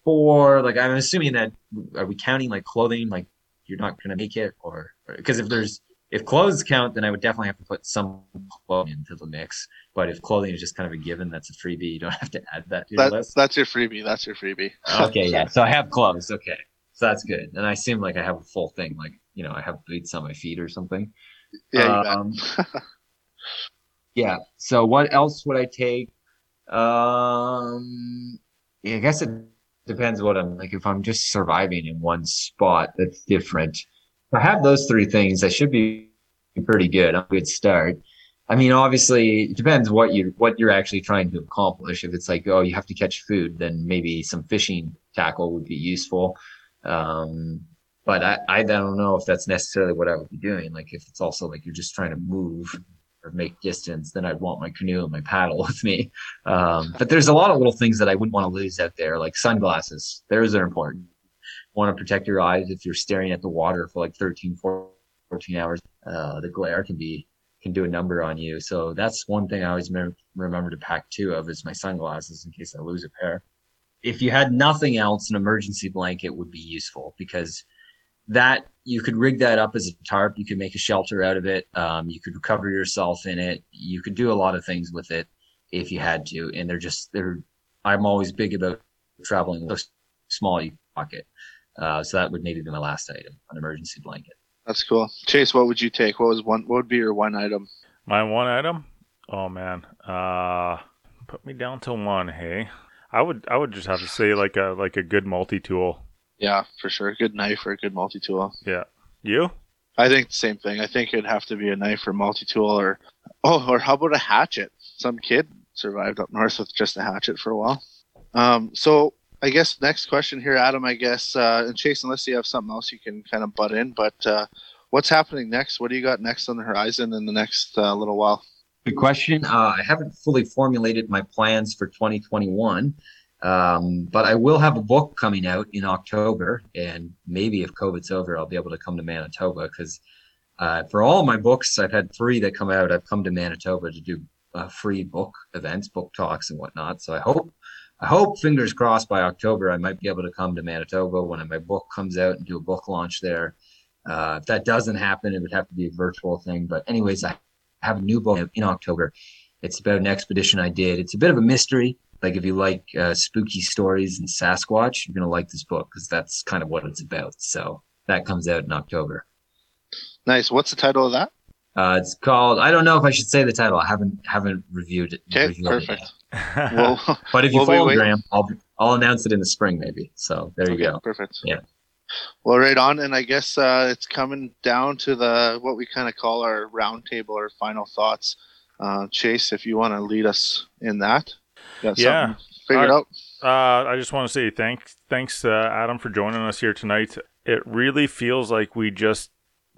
four, like I'm assuming that are we counting like clothing like you're not gonna make it or because if there's if clothes count then I would definitely have to put some clothing into the mix. But if clothing is just kind of a given, that's a freebie. You don't have to add that to your list. that's your freebie. That's your freebie. Okay, yeah. So I have clothes. Okay, so that's good. And I seem like I have a full thing. Like you know, I have boots on my feet or something. Yeah, Um, yeah. So what else would I take? Um, I guess it depends what I'm like. If I'm just surviving in one spot, that's different. If I have those three things, I should be pretty good. I'm a good start. I mean, obviously, it depends what you what you're actually trying to accomplish. If it's like, oh, you have to catch food, then maybe some fishing tackle would be useful. Um, but I, I don't know if that's necessarily what I would be doing. Like if it's also like you're just trying to move or make distance, then I'd want my canoe and my paddle with me. Um, but there's a lot of little things that I wouldn't want to lose out there, like sunglasses. Those are important. Want to protect your eyes if you're staring at the water for like 13, 14 hours. Uh, the glare can be can do a number on you. So that's one thing I always me- remember to pack two of is my sunglasses in case I lose a pair. If you had nothing else, an emergency blanket would be useful because that you could rig that up as a tarp. You could make a shelter out of it. Um, you could cover yourself in it. You could do a lot of things with it if you had to. And they're just they're. I'm always big about traveling with a small you can pocket. Uh, so that would maybe be my last item, an emergency blanket. That's cool. Chase, what would you take? What was one? What would be your one item? My one item? Oh man. Uh put me down to one, hey. I would I would just have to say like a like a good multi tool. Yeah, for sure. A good knife or a good multi tool. Yeah. You? I think the same thing. I think it'd have to be a knife or multi tool or oh, or how about a hatchet? Some kid survived up north with just a hatchet for a while. Um, so I guess next question here, Adam. I guess uh, and Chase, unless you have something else, you can kind of butt in. But uh, what's happening next? What do you got next on the horizon in the next uh, little while? Good question. Uh, I haven't fully formulated my plans for 2021, um, but I will have a book coming out in October, and maybe if COVID's over, I'll be able to come to Manitoba because uh, for all my books, I've had three that come out. I've come to Manitoba to do uh, free book events, book talks, and whatnot. So I hope, I hope, fingers crossed, by October I might be able to come to Manitoba when my book comes out and do a book launch there. Uh, if that doesn't happen, it would have to be a virtual thing. But anyways, I have a new book in October. It's about an expedition I did. It's a bit of a mystery. Like if you like uh, spooky stories and Sasquatch, you're gonna like this book because that's kind of what it's about. So that comes out in October. Nice. What's the title of that? Uh, it's called. I don't know if I should say the title. I haven't haven't reviewed it. Okay, reviewed it perfect. yet. Well, But if you We'll follow. Graham, I'll I'll announce it in the spring maybe. So there you okay, go. Perfect. Yeah. Well, right on, and I guess uh, it's coming down to the what we kind of call our roundtable or final thoughts. Uh, Chase, if you want to lead us in that, got Yeah. figured I- out. Uh, I just want to say thanks, thanks, uh, Adam, for joining us here tonight. It really feels like we just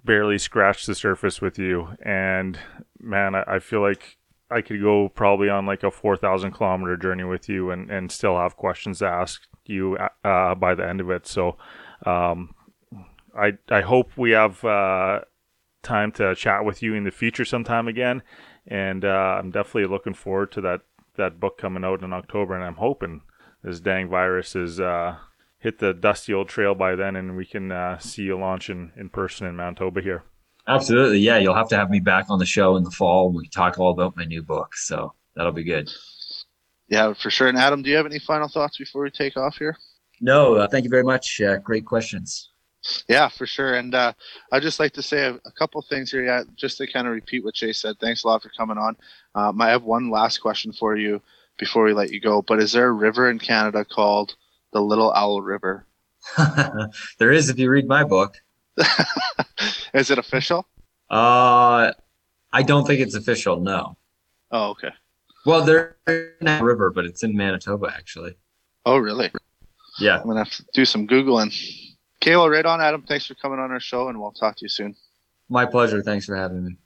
barely scratched the surface with you, and man, I, I feel like I could go probably on like a four thousand kilometer journey with you, and and still have questions to ask you uh, by the end of it. So, um, I I hope we have uh, time to chat with you in the future sometime again, and uh, I'm definitely looking forward to that that book coming out in October, and I'm hoping this dang virus is uh, hit the dusty old trail by then, and we can uh, see you launch in, in person in Manitoba here. Absolutely, yeah. You'll have to have me back on the show in the fall. We can talk all about my new book. So that'll be good. Yeah, for sure. And Adam, do you have any final thoughts before we take off here? No, uh, thank you very much. Uh, great questions. Yeah, for sure. And uh, I'd just like to say a, a couple things here, yeah, just to kind of repeat what Chase said. Thanks a lot for coming on. Um, I have one last question for you before we let you go. But is there a river in Canada called the Little Owl River? there is if you read my book. is it official? Uh, I don't think it's official. No. Oh, okay. Well, there's a river, but it's in Manitoba actually. Oh, really? Yeah. I'm gonna have to do some googling. Okay, well, right on, Adam. Thanks for coming on our show, and we'll talk to you soon. My pleasure. Thanks for having me.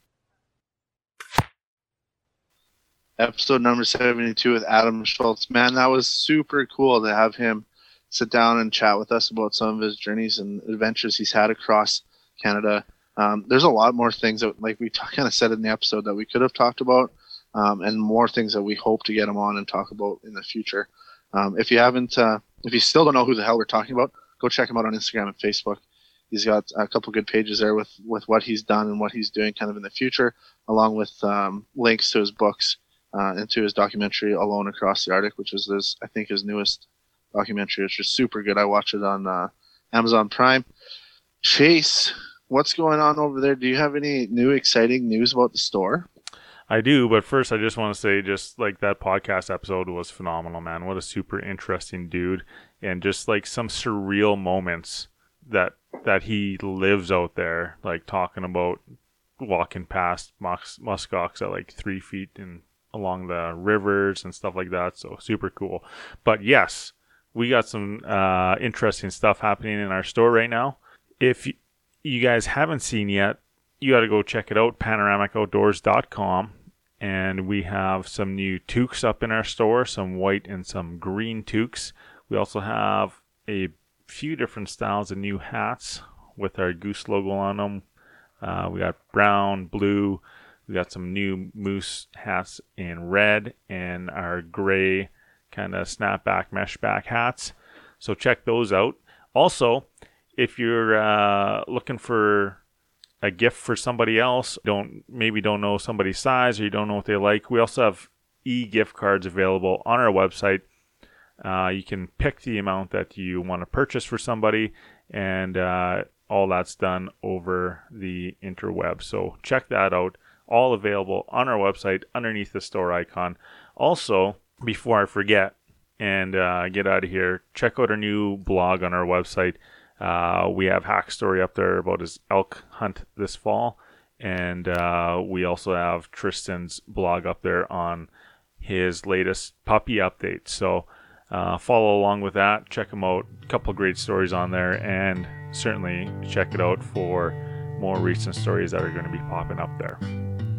Episode number seventy-two with Adam Shoalts. Man, that was super cool to have him sit down and chat with us about some of his journeys and adventures he's had across Canada. Um, there's a lot more things that, like we kind of said in the episode, that we could have talked about, um, and more things that we hope to get him on and talk about in the future. Um, if you haven't uh, if you still don't know who the hell we're talking about, go check him out on Instagram and Facebook. He's got a couple good pages there with with what he's done and what he's doing kind of in the future, along with um, links to his books uh, and to his documentary Alone Across the Arctic, which is this I think his newest documentary, which is super good. I watched it on uh, Amazon Prime. Chase, what's going on over there? Do you have any new exciting news about the store? I do, but first I just want to say, just like that podcast episode was phenomenal, man. What a super interesting dude, and just like some surreal moments that that he lives out there, like talking about walking past mus- muskox at like three feet and along the rivers and stuff like that. So super cool. But yes, we got some uh, interesting stuff happening in our store right now. If you guys haven't seen yet, you got to go check it out, panoramicoutdoors.com. And we have some new toques up in our store, some white and some green toques. We also have a few different styles of new hats with our goose logo on them. Uh, we got brown, blue. We got some new moose hats in red and our gray kind of snapback mesh back hats. So check those out. Also, if you're uh, looking for a gift for somebody else, don't maybe don't know somebody's size or you don't know what they like, we also have e-gift cards available on our website. Uh, you can pick the amount that you want to purchase for somebody, and uh, all that's done over the interweb. So check that out. All available on our website underneath the store icon. Also, before I forget and uh, get out of here, check out our new blog on our website. Uh, we have Hack Story up there about his elk hunt this fall, and uh, we also have Tristan's blog up there on his latest puppy update. So uh, follow along with that. Check them out. A couple great stories on there, and certainly check it out for more recent stories that are going to be popping up there.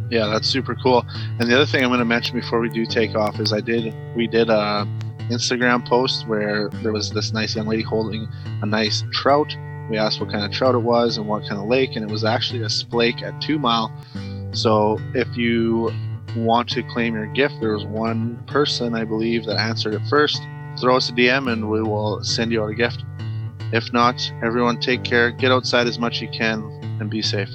Yeah, that's super cool. And the other thing I'm going to mention before we do take off is I did we did a Instagram post where there was this nice young lady holding a nice trout. We asked what kind of trout it was and what kind of lake, and it was actually a splake at Two Mile. So if you want to claim your gift, there was one person I believe that answered it first. Throw us a DM and we will send you out a gift. If not, everyone take care, get outside as much as you can, and be safe.